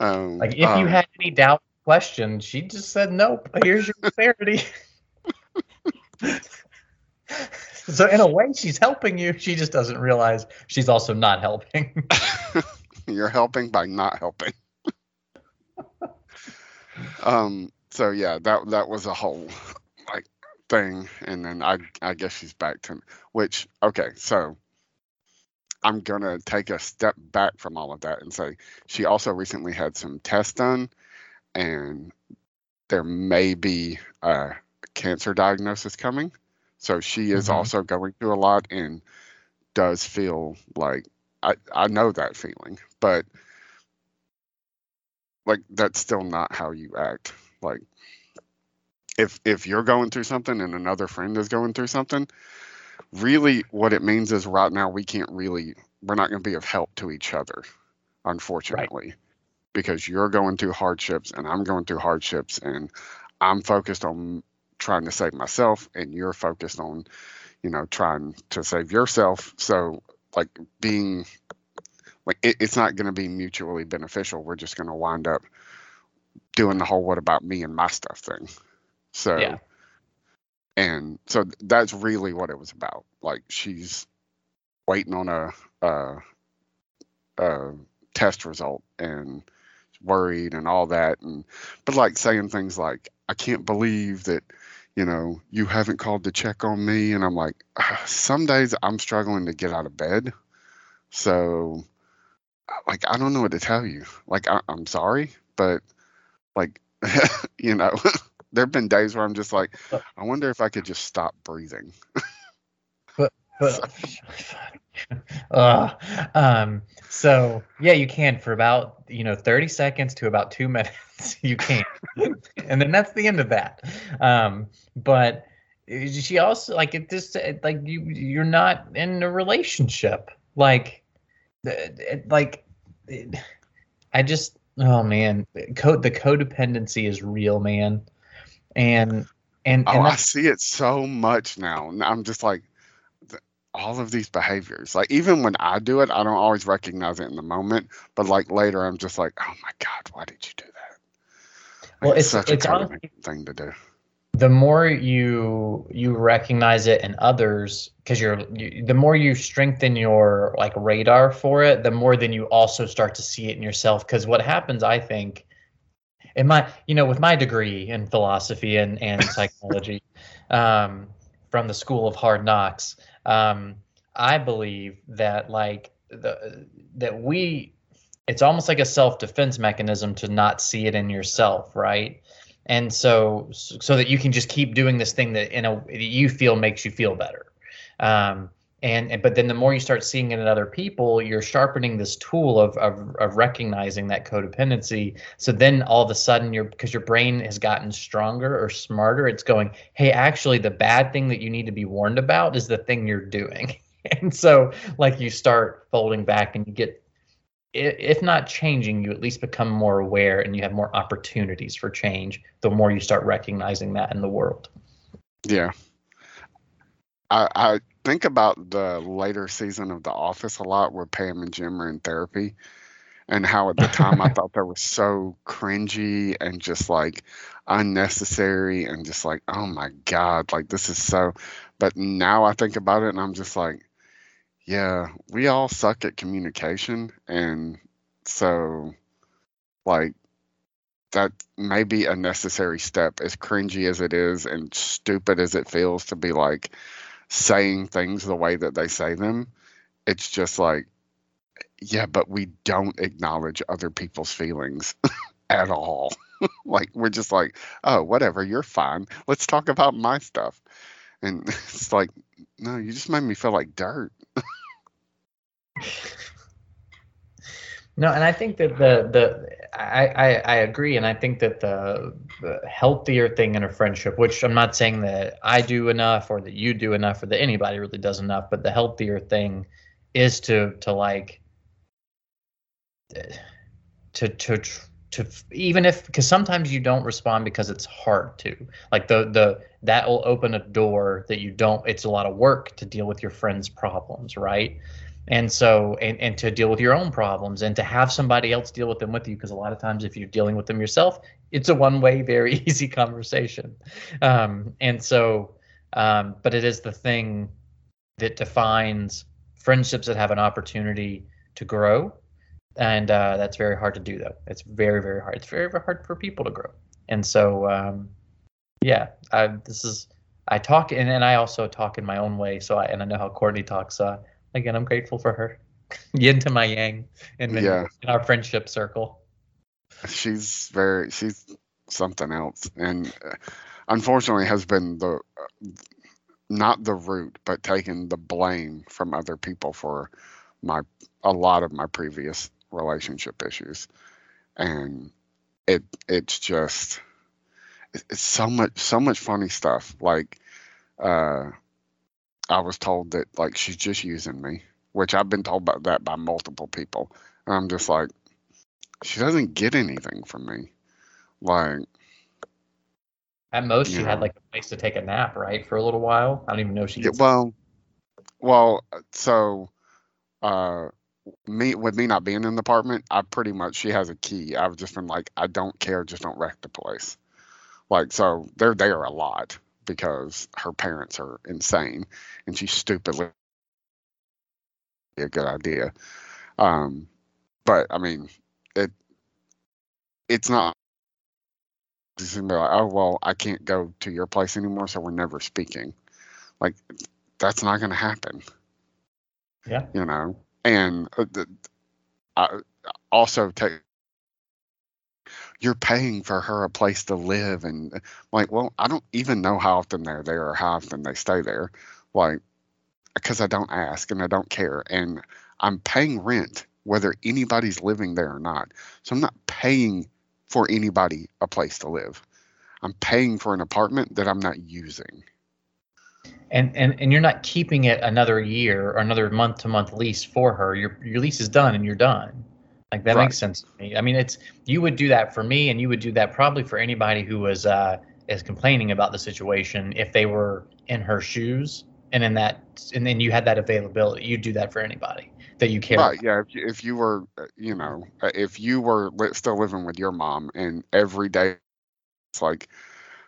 um, Like if you um, had any doubt, question, she just said, "Nope. Here's your clarity." So in a way, she's helping you. She just doesn't realize she's also not helping. you're helping by not helping. um so yeah, that that was a whole like thing and then I I guess she's back to which okay, so I'm to take a step back from all of that and say she also recently had some tests done and there may be a cancer diagnosis coming. So she is Mhm. also going through a lot and does feel like I, I know that feeling, but like that's still not how you act. Like if if you're going through something and another friend is going through something, really what it means is right now we can't really we're not going to be of help to each other. unfortunately, because you're going through hardships and I'm going through hardships, and I'm focused on trying to save myself, and you're focused on, you know, trying to save yourself. So, like, being like, it, it's not going to be mutually beneficial. We're just going to wind up doing the whole what about me and my stuff thing. So, Yeah. and so that's really what it was about. Like, she's waiting on a, a, a test result and worried and all that and but like saying things like i can't believe that you know you haven't called to check on me and i'm like "Ah, some days i'm struggling to get out of bed. So like i don't know what to tell you. Like I, i'm sorry but like you know there have been days where i'm just like i wonder if i could just stop breathing. But uh, um, so yeah, you can for about you know 30 seconds to about two minutes. You can, and then that's the end of that. Um, but she also like it just like you you're not in a relationship. Like, like I just oh man, code the codependency is real, man, and and oh i see it so much now i'm just like all of these behaviors. Like even when i do it i don't always recognize it in the moment but like later i'm just like oh my god why did you do that? Well, Like, it's- such it's a honestly- thing to do. the more you you recognize it in others because you're you, the more you strengthen your like radar for it the more then you also start to see it in yourself. Because what happens i think in my you know with my degree in philosophy and and psychology um from the school of hard knocks um i believe that like the that we it's almost like a self-defense mechanism to not see it in yourself right? And so so that you can just keep doing this thing that in a that you feel makes you feel better. Um and, and but then the more you start seeing it in other people you're sharpening this tool of, of of recognizing that codependency so then all of a sudden you're because your brain has gotten stronger or smarter it's going hey actually the bad thing that you need to be warned about is the thing you're doing and so like you start folding back and you get if not changing, you at least become more aware and you have more opportunities for change the more you start recognizing that in the world. Yeah. I I think about the later season of The Office a lot where Pam and Jim are in therapy and how at the time I thought that was so cringy and just like unnecessary and just like, oh my God, like this is so but now I think about it and I'm just like, yeah, we all suck at communication and so like that may be a necessary step, as cringy as it is and stupid as it feels to be like saying things the way that they say them. It's just like, yeah, but we don't acknowledge other people's feelings at all. like, we're just like, oh, whatever, you're fine. Let's talk about my stuff. And it's like, no, you just made me feel like dirt. No, and I think that the the I, I I agree, and I think that the, the healthier thing in a friendship, which I'm not saying that I do enough or that you do enough or that anybody really does enough, but the healthier thing is to to like to to to even if because sometimes you don't respond because it's hard to. Like the the that will open a door that you don't it's a lot of work to deal with your friends problems right and so and, and to deal with your own problems and to have somebody else deal with them with you because a lot of times if you're dealing with them yourself it's a one way very easy conversation. Um, and so um, but it is the thing that defines friendships that have an opportunity to grow. And uh, that's very hard to do though. It's very very hard. It's very, very hard for people to grow. And so um, yeah I, this is i talk and, and i also talk in my own way. So i and i know how courtney talks uh, again i'm grateful for her. Yin to my yang in, Yeah. in our friendship circle. She's very she's something else. And uh, unfortunately has been the uh, not the root but taking the blame from other people for my a lot of my previous relationship issues. And it it's just it's so much so much funny stuff. Like uh i was told that like she's just using me which i've been told about that by multiple people And I'm just like, she doesn't get anything from me. Like, At most, she Yeah. had like a place to take a nap, right, for a little while. I don't even know if she. yeah, well, well, so, uh, me with me not being in the apartment, I pretty much she has a key. I've just been like, I don't care, just don't wreck the place. Like, so they're there a lot because her parents are insane, and she's stupidly a good idea. Um, but I mean, it it's not. Just gonna be like, oh well, I can't go to your place anymore, so we're never speaking. Like, that's not going to happen. Yeah. You know, and uh, the, I also take. You're paying for her a place to live, and like, well, I don't even know how often they're there or how often they stay there, like, because I don't ask and I don't care, and I'm paying rent whether anybody's living there or not. So I'm not paying for anybody a place to live. I'm paying for an apartment that I'm not using. and and and you're not keeping it another year or another month to month lease for her. Your your lease is done and you're done. Like that Right. makes sense to me. I mean, it's you would do that for me, and you would do that probably for anybody who was uh, is complaining about the situation if they were in her shoes and in that and then you had that availability. You'd do that for anybody that you care. Right. Yeah. If you, if you were, you know, uh, if you were li- still living with your mom and every day it's like,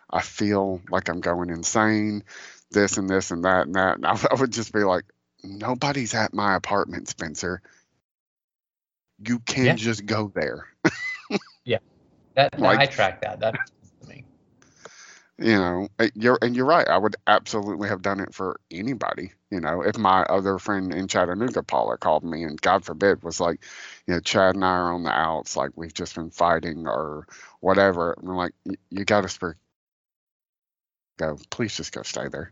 I feel like I'm going insane, this and this and that and that. And I, I would just be like, nobody's at my apartment, Spencer. You can Yeah. just go there. That, that Like- I track that. That me. you know you're and you're right i would absolutely have done it for anybody you know if my other friend in chattanooga paula called me and god forbid was like you know chad and i are on the outs like we've just been fighting or whatever And i'm like you got to go please just go stay there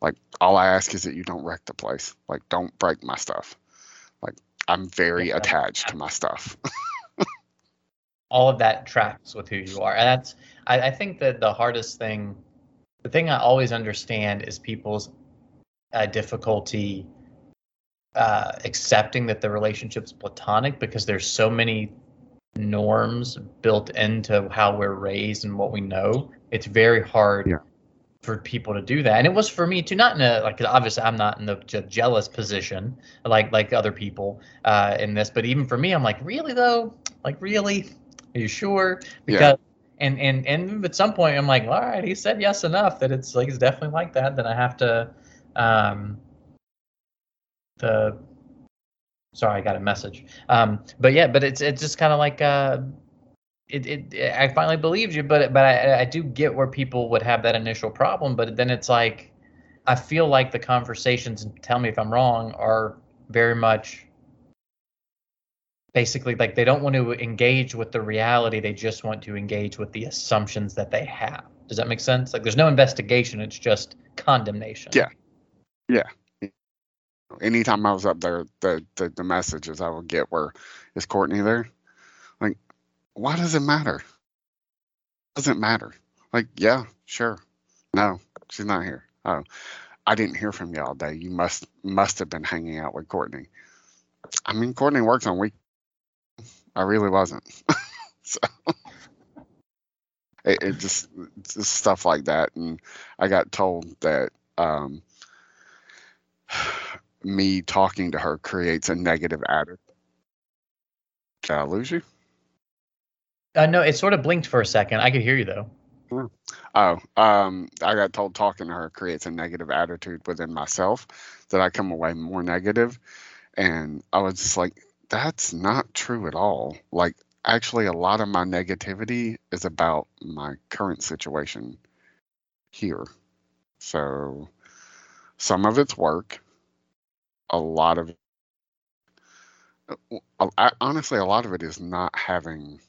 like all i ask is that you don't wreck the place like don't break my stuff i'm very Yeah. attached to my stuff all of that tracks with who you are. And that's I, I think that the hardest thing, the thing I always understand is people's uh, difficulty uh, accepting that the relationship's platonic because there's so many norms built into how we're raised and what we know. It's very hard Yeah. For people to do that. And it was for me too, not in a like obviously I'm not in the jealous position like like other people uh, in this, but even for me, I'm like, really though, like really, are you sure? Yeah. Because and and and at some point I'm like, all right, he said yes enough that it's like it's definitely like that. Then I have to um the sorry, I got a message. Um but yeah, but it's it's just kind of like uh it, it I finally believed you, but but I I do get where people would have that initial problem, but then it's like I feel like the conversations tell me if I'm wrong are very much basically like they don't want to engage with the reality they just want to engage with the assumptions that they have does that make sense like there's no investigation it's just condemnation yeah Yeah. anytime I was up there, the, the the messages I would get were, "Is Courtney there?" Why does it matter? Doesn't matter. Like, yeah, sure. No, she's not here. Oh, I didn't hear from you all day. You must must have been hanging out with Courtney. I mean, Courtney works on week. I really wasn't. so it, it just just stuff like that, and I got told that. um me talking to her creates a negative attitude. Did I lose you? Uh, no it sort of blinked for a second. I could hear you though. Oh, um, I got told talking to her creates a negative attitude within myself that I come away more negative, and I was just like, that's not true at all. Like, actually, a lot of my negativity is about my current situation here. So, some of it's work, a lot of uh, honestly, a lot of it is not having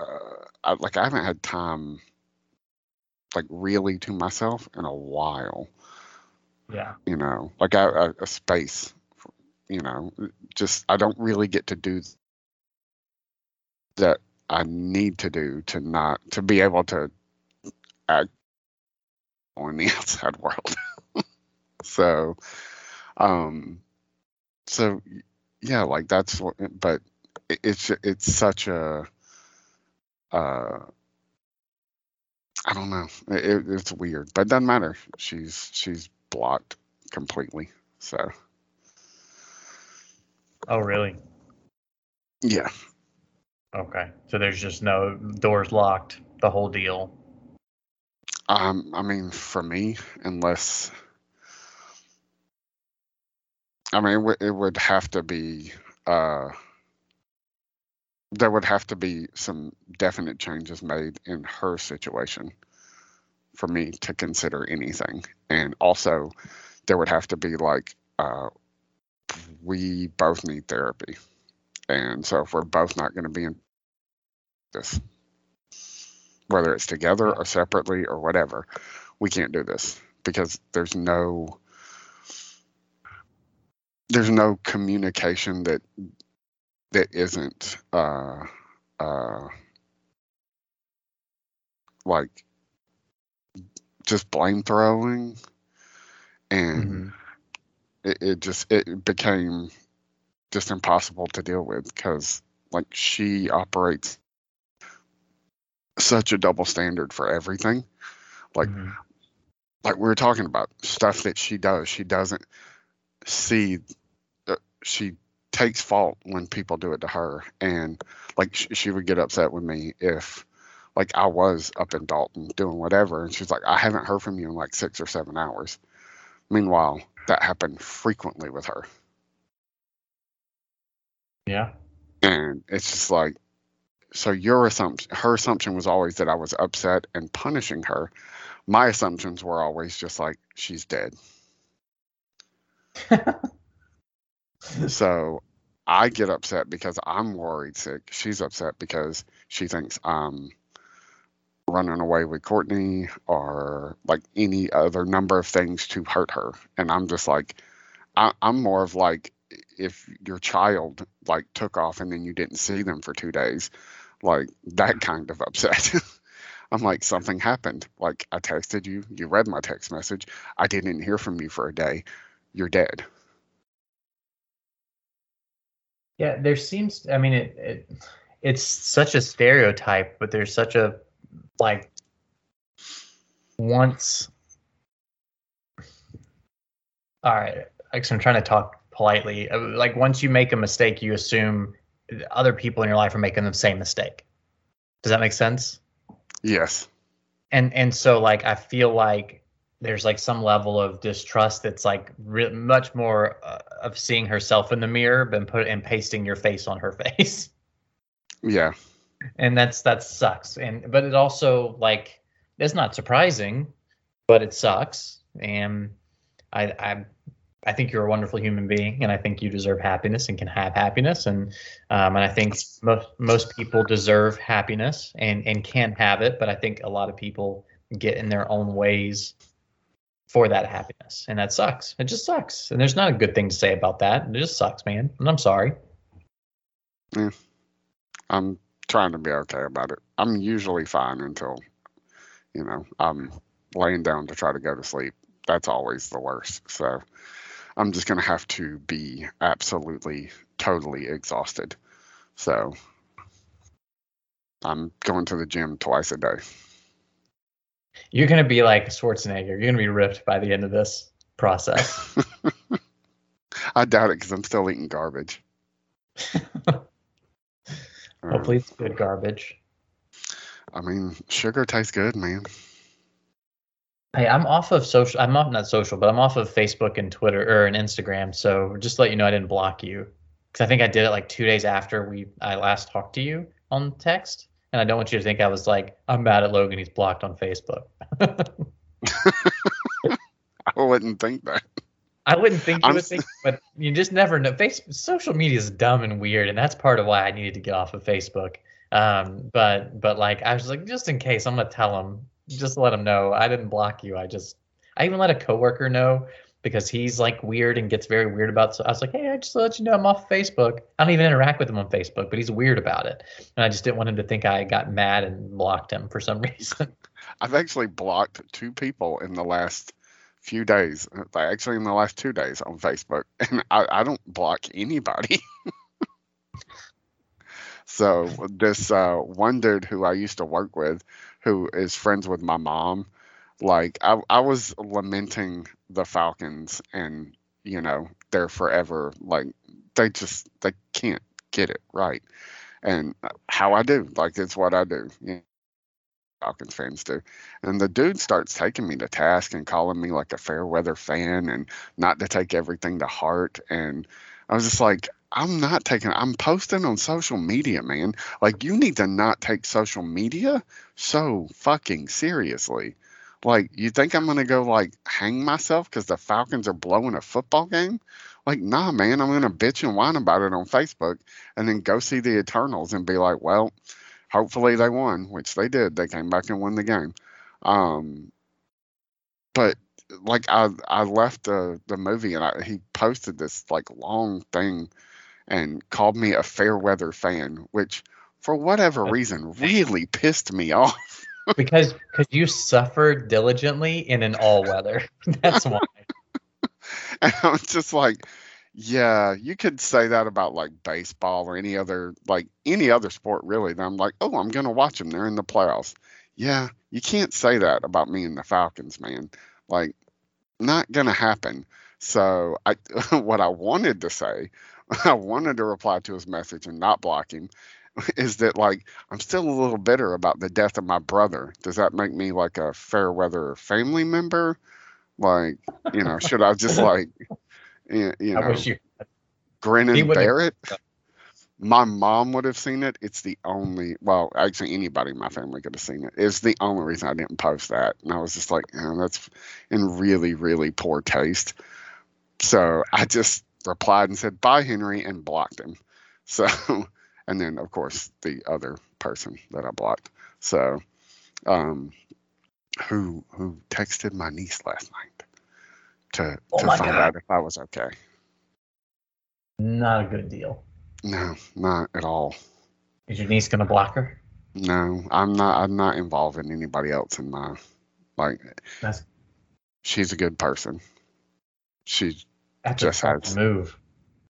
uh, I, like I haven't had time like really to myself in a while. yeah You know, like a, a, a space. You know, just I don't really get to do that I need to do to not to be able to act on the outside world. so, um, so yeah, like that's what. But it's it's such a. Uh, I don't know. It, it- it's weird, but it doesn't matter. She's she's blocked completely. So Oh, really? yeah, Okay. So there's just no doors locked. The whole deal. um, I mean, for me, unless I mean, it, would it would have to be. Uh, there would have to be some definite changes made in her situation for me to consider anything. And also, there would have to be like, uh, we both need therapy. And so, if we're both not going to be in this, whether it's together or separately or whatever, we can't do this because there's no there's no communication that that isn't uh uh like just blame throwing. And it, it just it became just impossible to deal with because like she operates such a double standard for everything. Like like we were talking about stuff that she does she doesn't see uh, she takes fault when people do it to her. And like sh- she would get upset with me if like i was up in dalton doing whatever. And she's like i haven't heard from you in like six or seven hours. Meanwhile that happened frequently with her. Yeah. and it's just like so your assumption her assumption was always that i was upset and punishing her. My assumptions were always just like she's dead so i get upset because i'm worried sick. She's upset because she thinks i'm running away with courtney or like any other number of things to hurt her. And i'm just like I, i'm more of like if your child like took off and then you didn't see them for two days like that mm-hmm. kind of upset. I'm like something happened. Like i texted you. You read my text message. I didn't hear from you for a day. You're dead Yeah, there seems. I mean, it, it it's such a stereotype, but there's such a like once. All right, like I'm trying to talk politely. Uh, Like once you make a mistake, you assume other people in your life are making the same mistake. Does that make sense? yes and and so like i feel like there's like some level of distrust that's like re- much more uh, of seeing herself in the mirror than put and pasting your face on her face. Yeah. And that's that sucks. And but it also like it's not surprising but it sucks. And i i I think you're a wonderful human being, and I think you deserve happiness and can have happiness, and um, and I think most most people deserve happiness and and can have it, but I think a lot of people get in their own ways for that happiness, and that sucks. It just sucks, and there's not a good thing to say about that. It just sucks, man, and I'm sorry. yeah. i'm trying to be okay about it i'm usually fine until you know i'm laying down to try to go to sleep that's always the worst so i'm just going to have to be absolutely totally exhausted so i'm going to the gym twice a day You're gonna be like Schwarzenegger. You're gonna be ripped by the end of this process. I doubt it because I'm still eating garbage. Hopefully, it's good garbage. I mean, sugar tastes good, man. Hey, I'm off of social. I'm off not social, but I'm off of Facebook and Twitter or and Instagram. So just to let you know, I didn't block you because I think I did it like two days after we I last talked to you on text, and I don't want you to think I was like I'm mad at Logan. He's blocked on Facebook. I wouldn't think that. I wouldn't think you would think, but you just never know. Face social media is dumb and weird, and that's part of why I needed to get off of Facebook. Um, but but like I was like, just in case, I'm gonna tell him, just let him know I didn't block you. I just I even let a coworker know because he's like weird and gets very weird about. So I was like, hey, I just let you know I'm off Facebook. I don't even interact with him on Facebook, but he's weird about it, and I just didn't want him to think I got mad and blocked him for some reason. I've actually blocked two people in the last few days, actually in the last two days on Facebook, and I, I don't block anybody. so this uh, one dude who I used to work with, who is friends with my mom, like I, I was lamenting the Falcons and you know they're forever like they just they can't get it right. And uh, how I do like it's what I do Falcons fans do. And the dude starts taking me to task and calling me like a fair weather fan and not to take everything to heart. And I was just like I'm not taking I'm posting on social media man. Like you need to not take social media so fucking seriously like, you think I'm gonna go like hang myself because the Falcons are blowing a football game? Like, nah, man, I'm gonna bitch and whine about it on Facebook and then go see the Eternals and be like, well, hopefully they won, which they did. They came back and won the game. Um, but like I I left the the movie and I, he posted this like long thing and called me a fair weather fan, which for whatever reason really pissed me off because because you suffered diligently in an all weather. That's why. I'm just like, yeah, you could say that about like baseball or any other like any other sport really. I'm like, oh, I'm gonna watch them. They're in the playoffs. Yeah, you can't say that about me and the Falcons, man. Like, not gonna happen. So I, what I wanted to say, I wanted to reply to his message and not block him, is that like I'm still a little bitter about the death of my brother. Does that make me like a fair weather family member? Like, you know, should I just like, you know, you grin and bear it? My mom would have seen it. It's the only, well, actually, anybody in my family could have seen it. It's the only reason I didn't post that. And I was just like, oh, that's in really, really poor taste. So I just replied and said, bye, Henry, and blocked him. So, and then of course the other person that I blocked. So, um, who who texted my niece last night to Oh to find God. out if I was okay. Not a good deal. No, not at all. Is your niece gonna block her? No, I'm not. I'm not involving anybody else in my like. That's She's a good person. She that's just has move.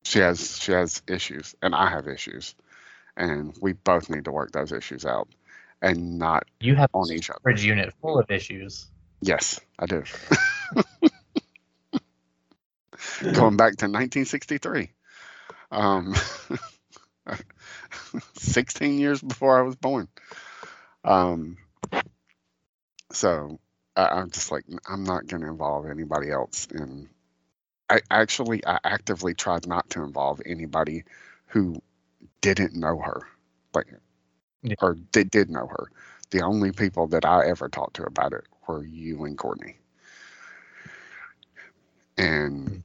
she has she has issues, and I have issues, and we both need to work those issues out, and not You have on a each other. storage unit full of issues. Yes, I do. Going back to 1963. Um, 16 years before I was born. Um, so I, I'm just like, I'm not going to involve anybody else in. I actually, I actively tried not to involve anybody who didn't know her, like, Yeah. or did did know her. The only people that I ever talked to about it were you and Courtney. And hmm.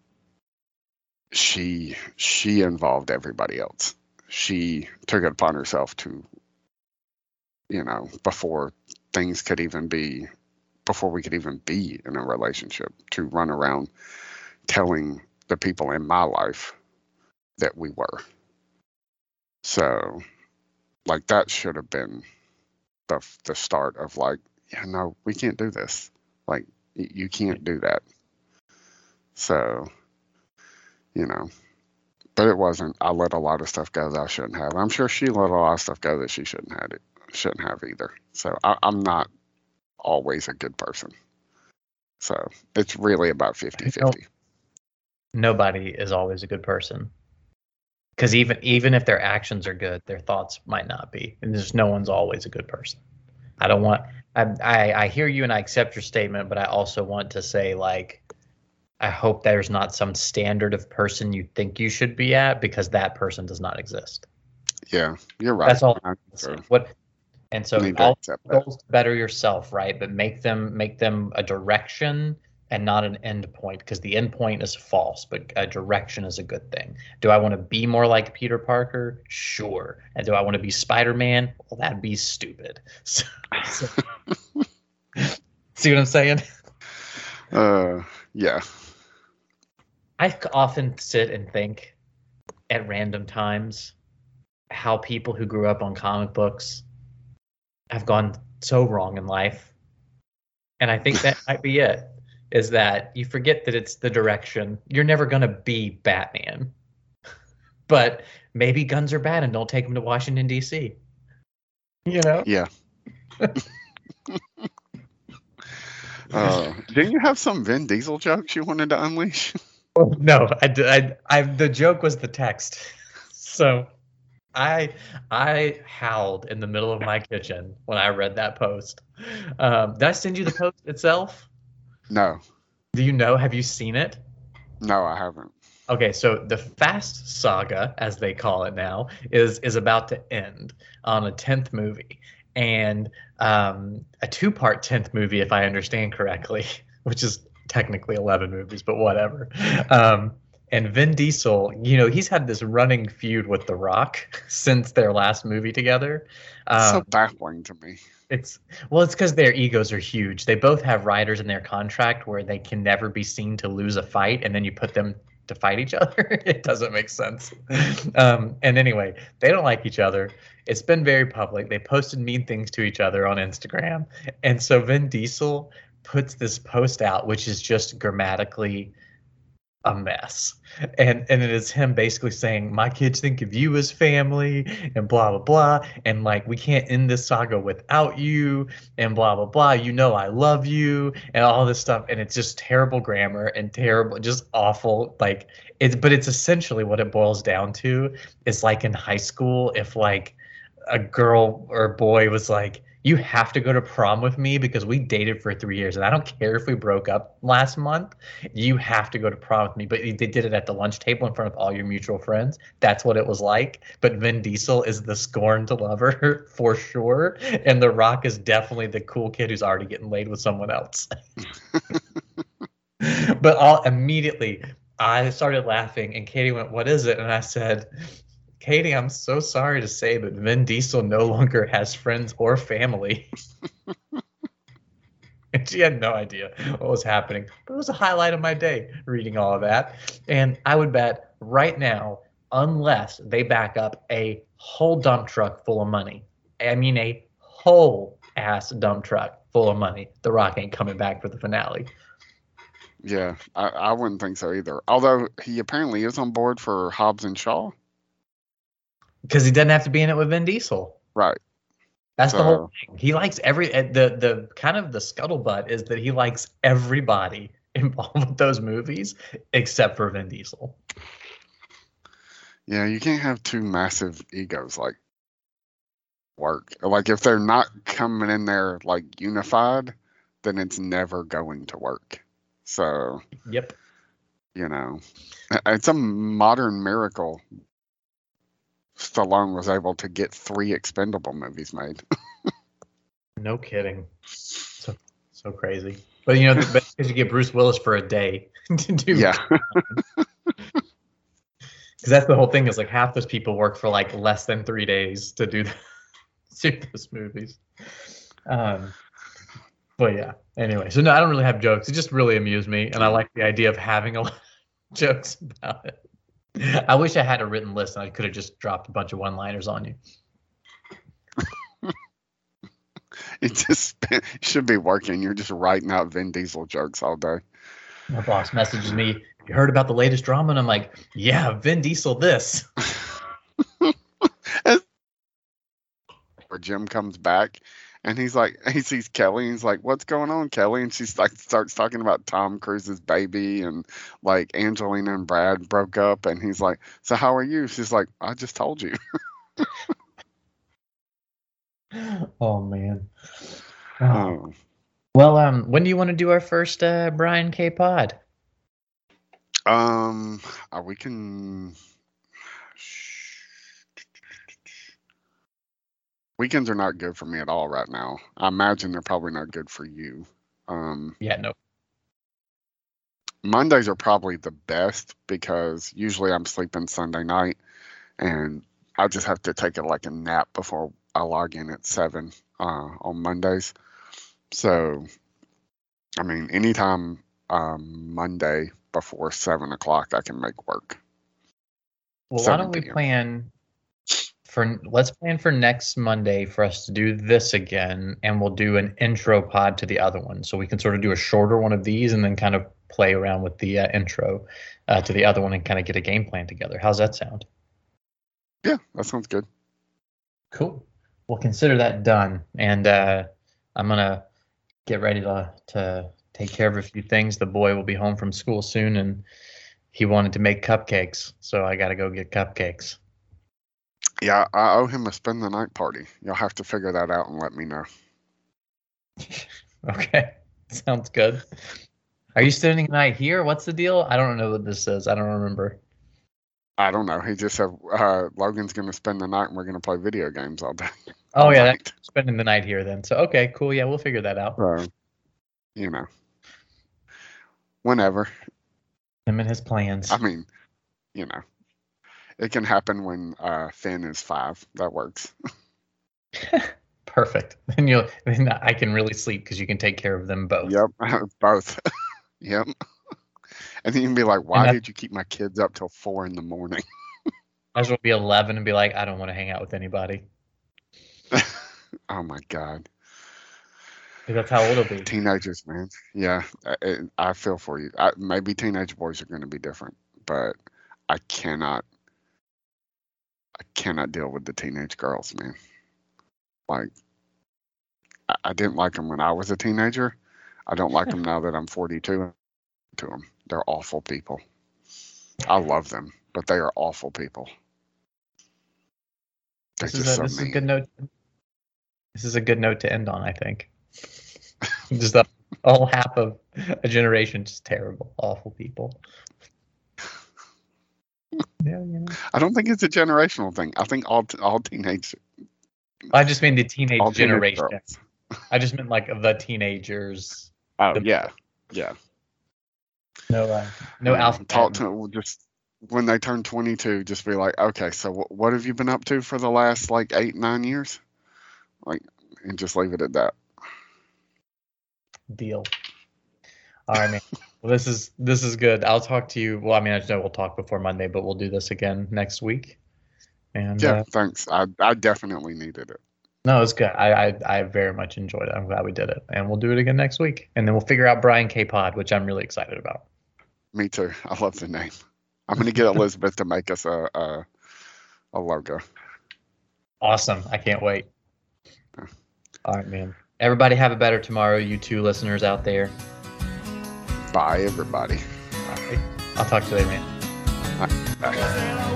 she she involved everybody else. She took it upon herself to, you know, before things could even be, before we could even be in a relationship, to run around telling the people in my life that we were. So, like that should have been the the start of like, yeah, no, we can't do this. Like, you can't do that. So, you know, but it wasn't. I let a lot of stuff go that I shouldn't have. I'm sure she let a lot of stuff go that she shouldn't have it. Shouldn't have either. So I, I'm not always a good person. So it's really about 50 50. Nobody is always a good person. Because even even if their actions are good, their thoughts might not be. And there's no one's always a good person. I don't want. I, I I hear you and I accept your statement, but I also want to say like, I hope there's not some standard of person you think you should be at because that person does not exist. Yeah, you're right. That's all. What? And so all goals to better yourself, right? But make them make them a direction and not an end point because the end point is false, but a direction is a good thing. Do I want to be more like Peter Parker? Sure. And do I want to be Spider Man? Well, that'd be stupid. So, so- see what I'm saying? Uh, yeah. I often sit and think at random times how people who grew up on comic books have gone so wrong in life. And I think that might be it. Is that you forget that it's the direction. You're never going to be Batman. But maybe guns are bad and don't take them to Washington, D.C. You know? Yeah. uh, didn't you have some Vin Diesel jokes you wanted to unleash? No, I, d- I, I, the joke was the text. So I, I howled in the middle of my kitchen when I read that post. Um, did I send you the post itself? No, Do you know? Have you seen it? no, I haven't. Okay, so the Fast Saga, as they call it now, is is about to end on a tenth movie, and um, a two-part tenth movie, if I understand correctly, which is technically eleven movies, but whatever. Um, and Vin Diesel, you know, he's had this running feud with The Rock since their last movie together. so Um, baffling to me. It's well, it's because their egos are huge. They both have riders in their contract where they can never be seen to lose a fight, and then you put them to fight each other. it doesn't make sense. Um, and anyway, they don't like each other. It's been very public. They posted mean things to each other on Instagram, and so Vin Diesel puts this post out, which is just grammatically a mess. And and it is him basically saying, My kids think of you as family and blah blah blah. And like we can't end this saga without you and blah blah blah. You know I love you and all this stuff. And it's just terrible grammar and terrible, just awful. Like it's but it's essentially what it boils down to is like in high school, if like a girl or boy was like, you have to go to prom with me because we dated for three years and I don't care if we broke up last month. You have to go to prom with me. But they did it at the lunch table in front of all your mutual friends. That's what it was like. But Vin Diesel is the scorned lover for sure. And The Rock is definitely the cool kid who's already getting laid with someone else. but all immediately I started laughing and Katie went, What is it? And I said, Katie, I'm so sorry to say, but Vin Diesel no longer has friends or family. and she had no idea what was happening. But it was a highlight of my day reading all of that. And I would bet right now, unless they back up a whole dump truck full of money, I mean, a whole ass dump truck full of money, The Rock ain't coming back for the finale. Yeah, I, I wouldn't think so either. Although he apparently is on board for Hobbs and Shaw. Because he doesn't have to be in it with Vin Diesel. Right. That's the whole thing. He likes every uh, the the kind of the scuttlebutt is that he likes everybody involved with those movies except for Vin Diesel. Yeah, you can't have two massive egos like work. Like if they're not coming in there like unified, then it's never going to work. So, Yep. you know, it's a modern miracle Stallone was able to get three expendable movies made. No kidding. So so crazy. But you know, because you get Bruce Willis for a day to do. yeah. Because that's the whole thing is like half those people work for like less than three days to do, the, do those movies. Um, but yeah. Anyway, so no, I don't really have jokes. It just really amused me, and I like the idea of having a lot of jokes about it. I wish I had a written list and I could have just dropped a bunch of one-liners on you. It just should be working. You're just writing out Vin Diesel jokes all day. My boss messages me, "You heard about the latest drama?" And I'm like, "Yeah, Vin Diesel, this." Where Jim comes back and he's like, he sees Kelly and he's like, What's going on, Kelly? And she's like, starts talking about Tom Cruise's baby and like Angelina and Brad broke up. And he's like, So how are you? She's like, I just told you. oh man. Oh. Well, um, when do you want to do our first uh, Brian K. Pod? Um, uh, we can. Weekends are not good for me at all right now. I imagine they're probably not good for you. Um, Yeah, no. Mondays are probably the best because usually I'm sleeping Sunday night and I just have to take it like a nap before I log in at seven uh, on Mondays. So, I mean, anytime um, Monday before seven o'clock, I can make work. Well, why don't we plan for let's plan for next Monday for us to do this again, and we'll do an intro pod to the other one, so we can sort of do a shorter one of these, and then kind of play around with the uh, intro uh, to the other one, and kind of get a game plan together. How's that sound? Yeah, that sounds good. Cool. We'll consider that done, and uh, I'm gonna get ready to to take care of a few things. The boy will be home from school soon, and he wanted to make cupcakes, so I got to go get cupcakes. Yeah, I owe him a spend the night party. You'll have to figure that out and let me know. Okay, sounds good. Are you spending the night here? What's the deal? I don't know what this says. I don't remember. I don't know. He just said uh, Logan's going to spend the night and we're going to play video games all day. Oh all yeah, that's spending the night here then. So okay, cool. Yeah, we'll figure that out. So, you know, whenever. Him and his plans. I mean, you know, it can happen when uh, Finn is five. That works. Perfect. Then you'll then I can really sleep because you can take care of them both. Yep, both. yep. And then you can be like, why did you keep my kids up till four in the morning? Might as well be eleven and be like, I don't want to hang out with anybody. oh my god. that's how old it'll be. Teenagers, man. Yeah, I, I- I feel for you. I, maybe teenage boys are going to be different, but I cannot. I cannot deal with the teenage girls, man. Like, I, I didn't like them when I was a teenager. I don't like them now that I'm 42. To them, they're awful people. I love them, but they are awful people. They're This is just a so this is a good note. This is a good note to end on, I think. just a whole half of a generation just terrible, awful people. Yeah, you know. I don't think it's a generational thing. I think all all teenage I just mean the teenage all teenage I just meant like the teenagers. Oh The- yeah, yeah. No, uh, no Um, alpha. Talk to we'll just when they turn 22, just be like, okay, so wh- what have you been up to for the last like eight nine years? Like, and just leave it at that. deal. All right, man. Well, this is this is good. I'll talk to you. Well, I mean, I know we'll talk before Monday, but we'll do this again next week. And Yeah, uh, thanks. I I definitely needed it. no, it's good. I, I I very much enjoyed it. I'm glad we did it, and we'll do it again next week. And then we'll figure out Brian K Pod, which I'm really excited about. Me too. I love the name. I'm gonna get Elizabeth to make us a a, a logo. Awesome. I can't wait. All right, man. Everybody have a better tomorrow. You two listeners out there. Bye, everybody. Right. I'll talk to you later, man. Bye.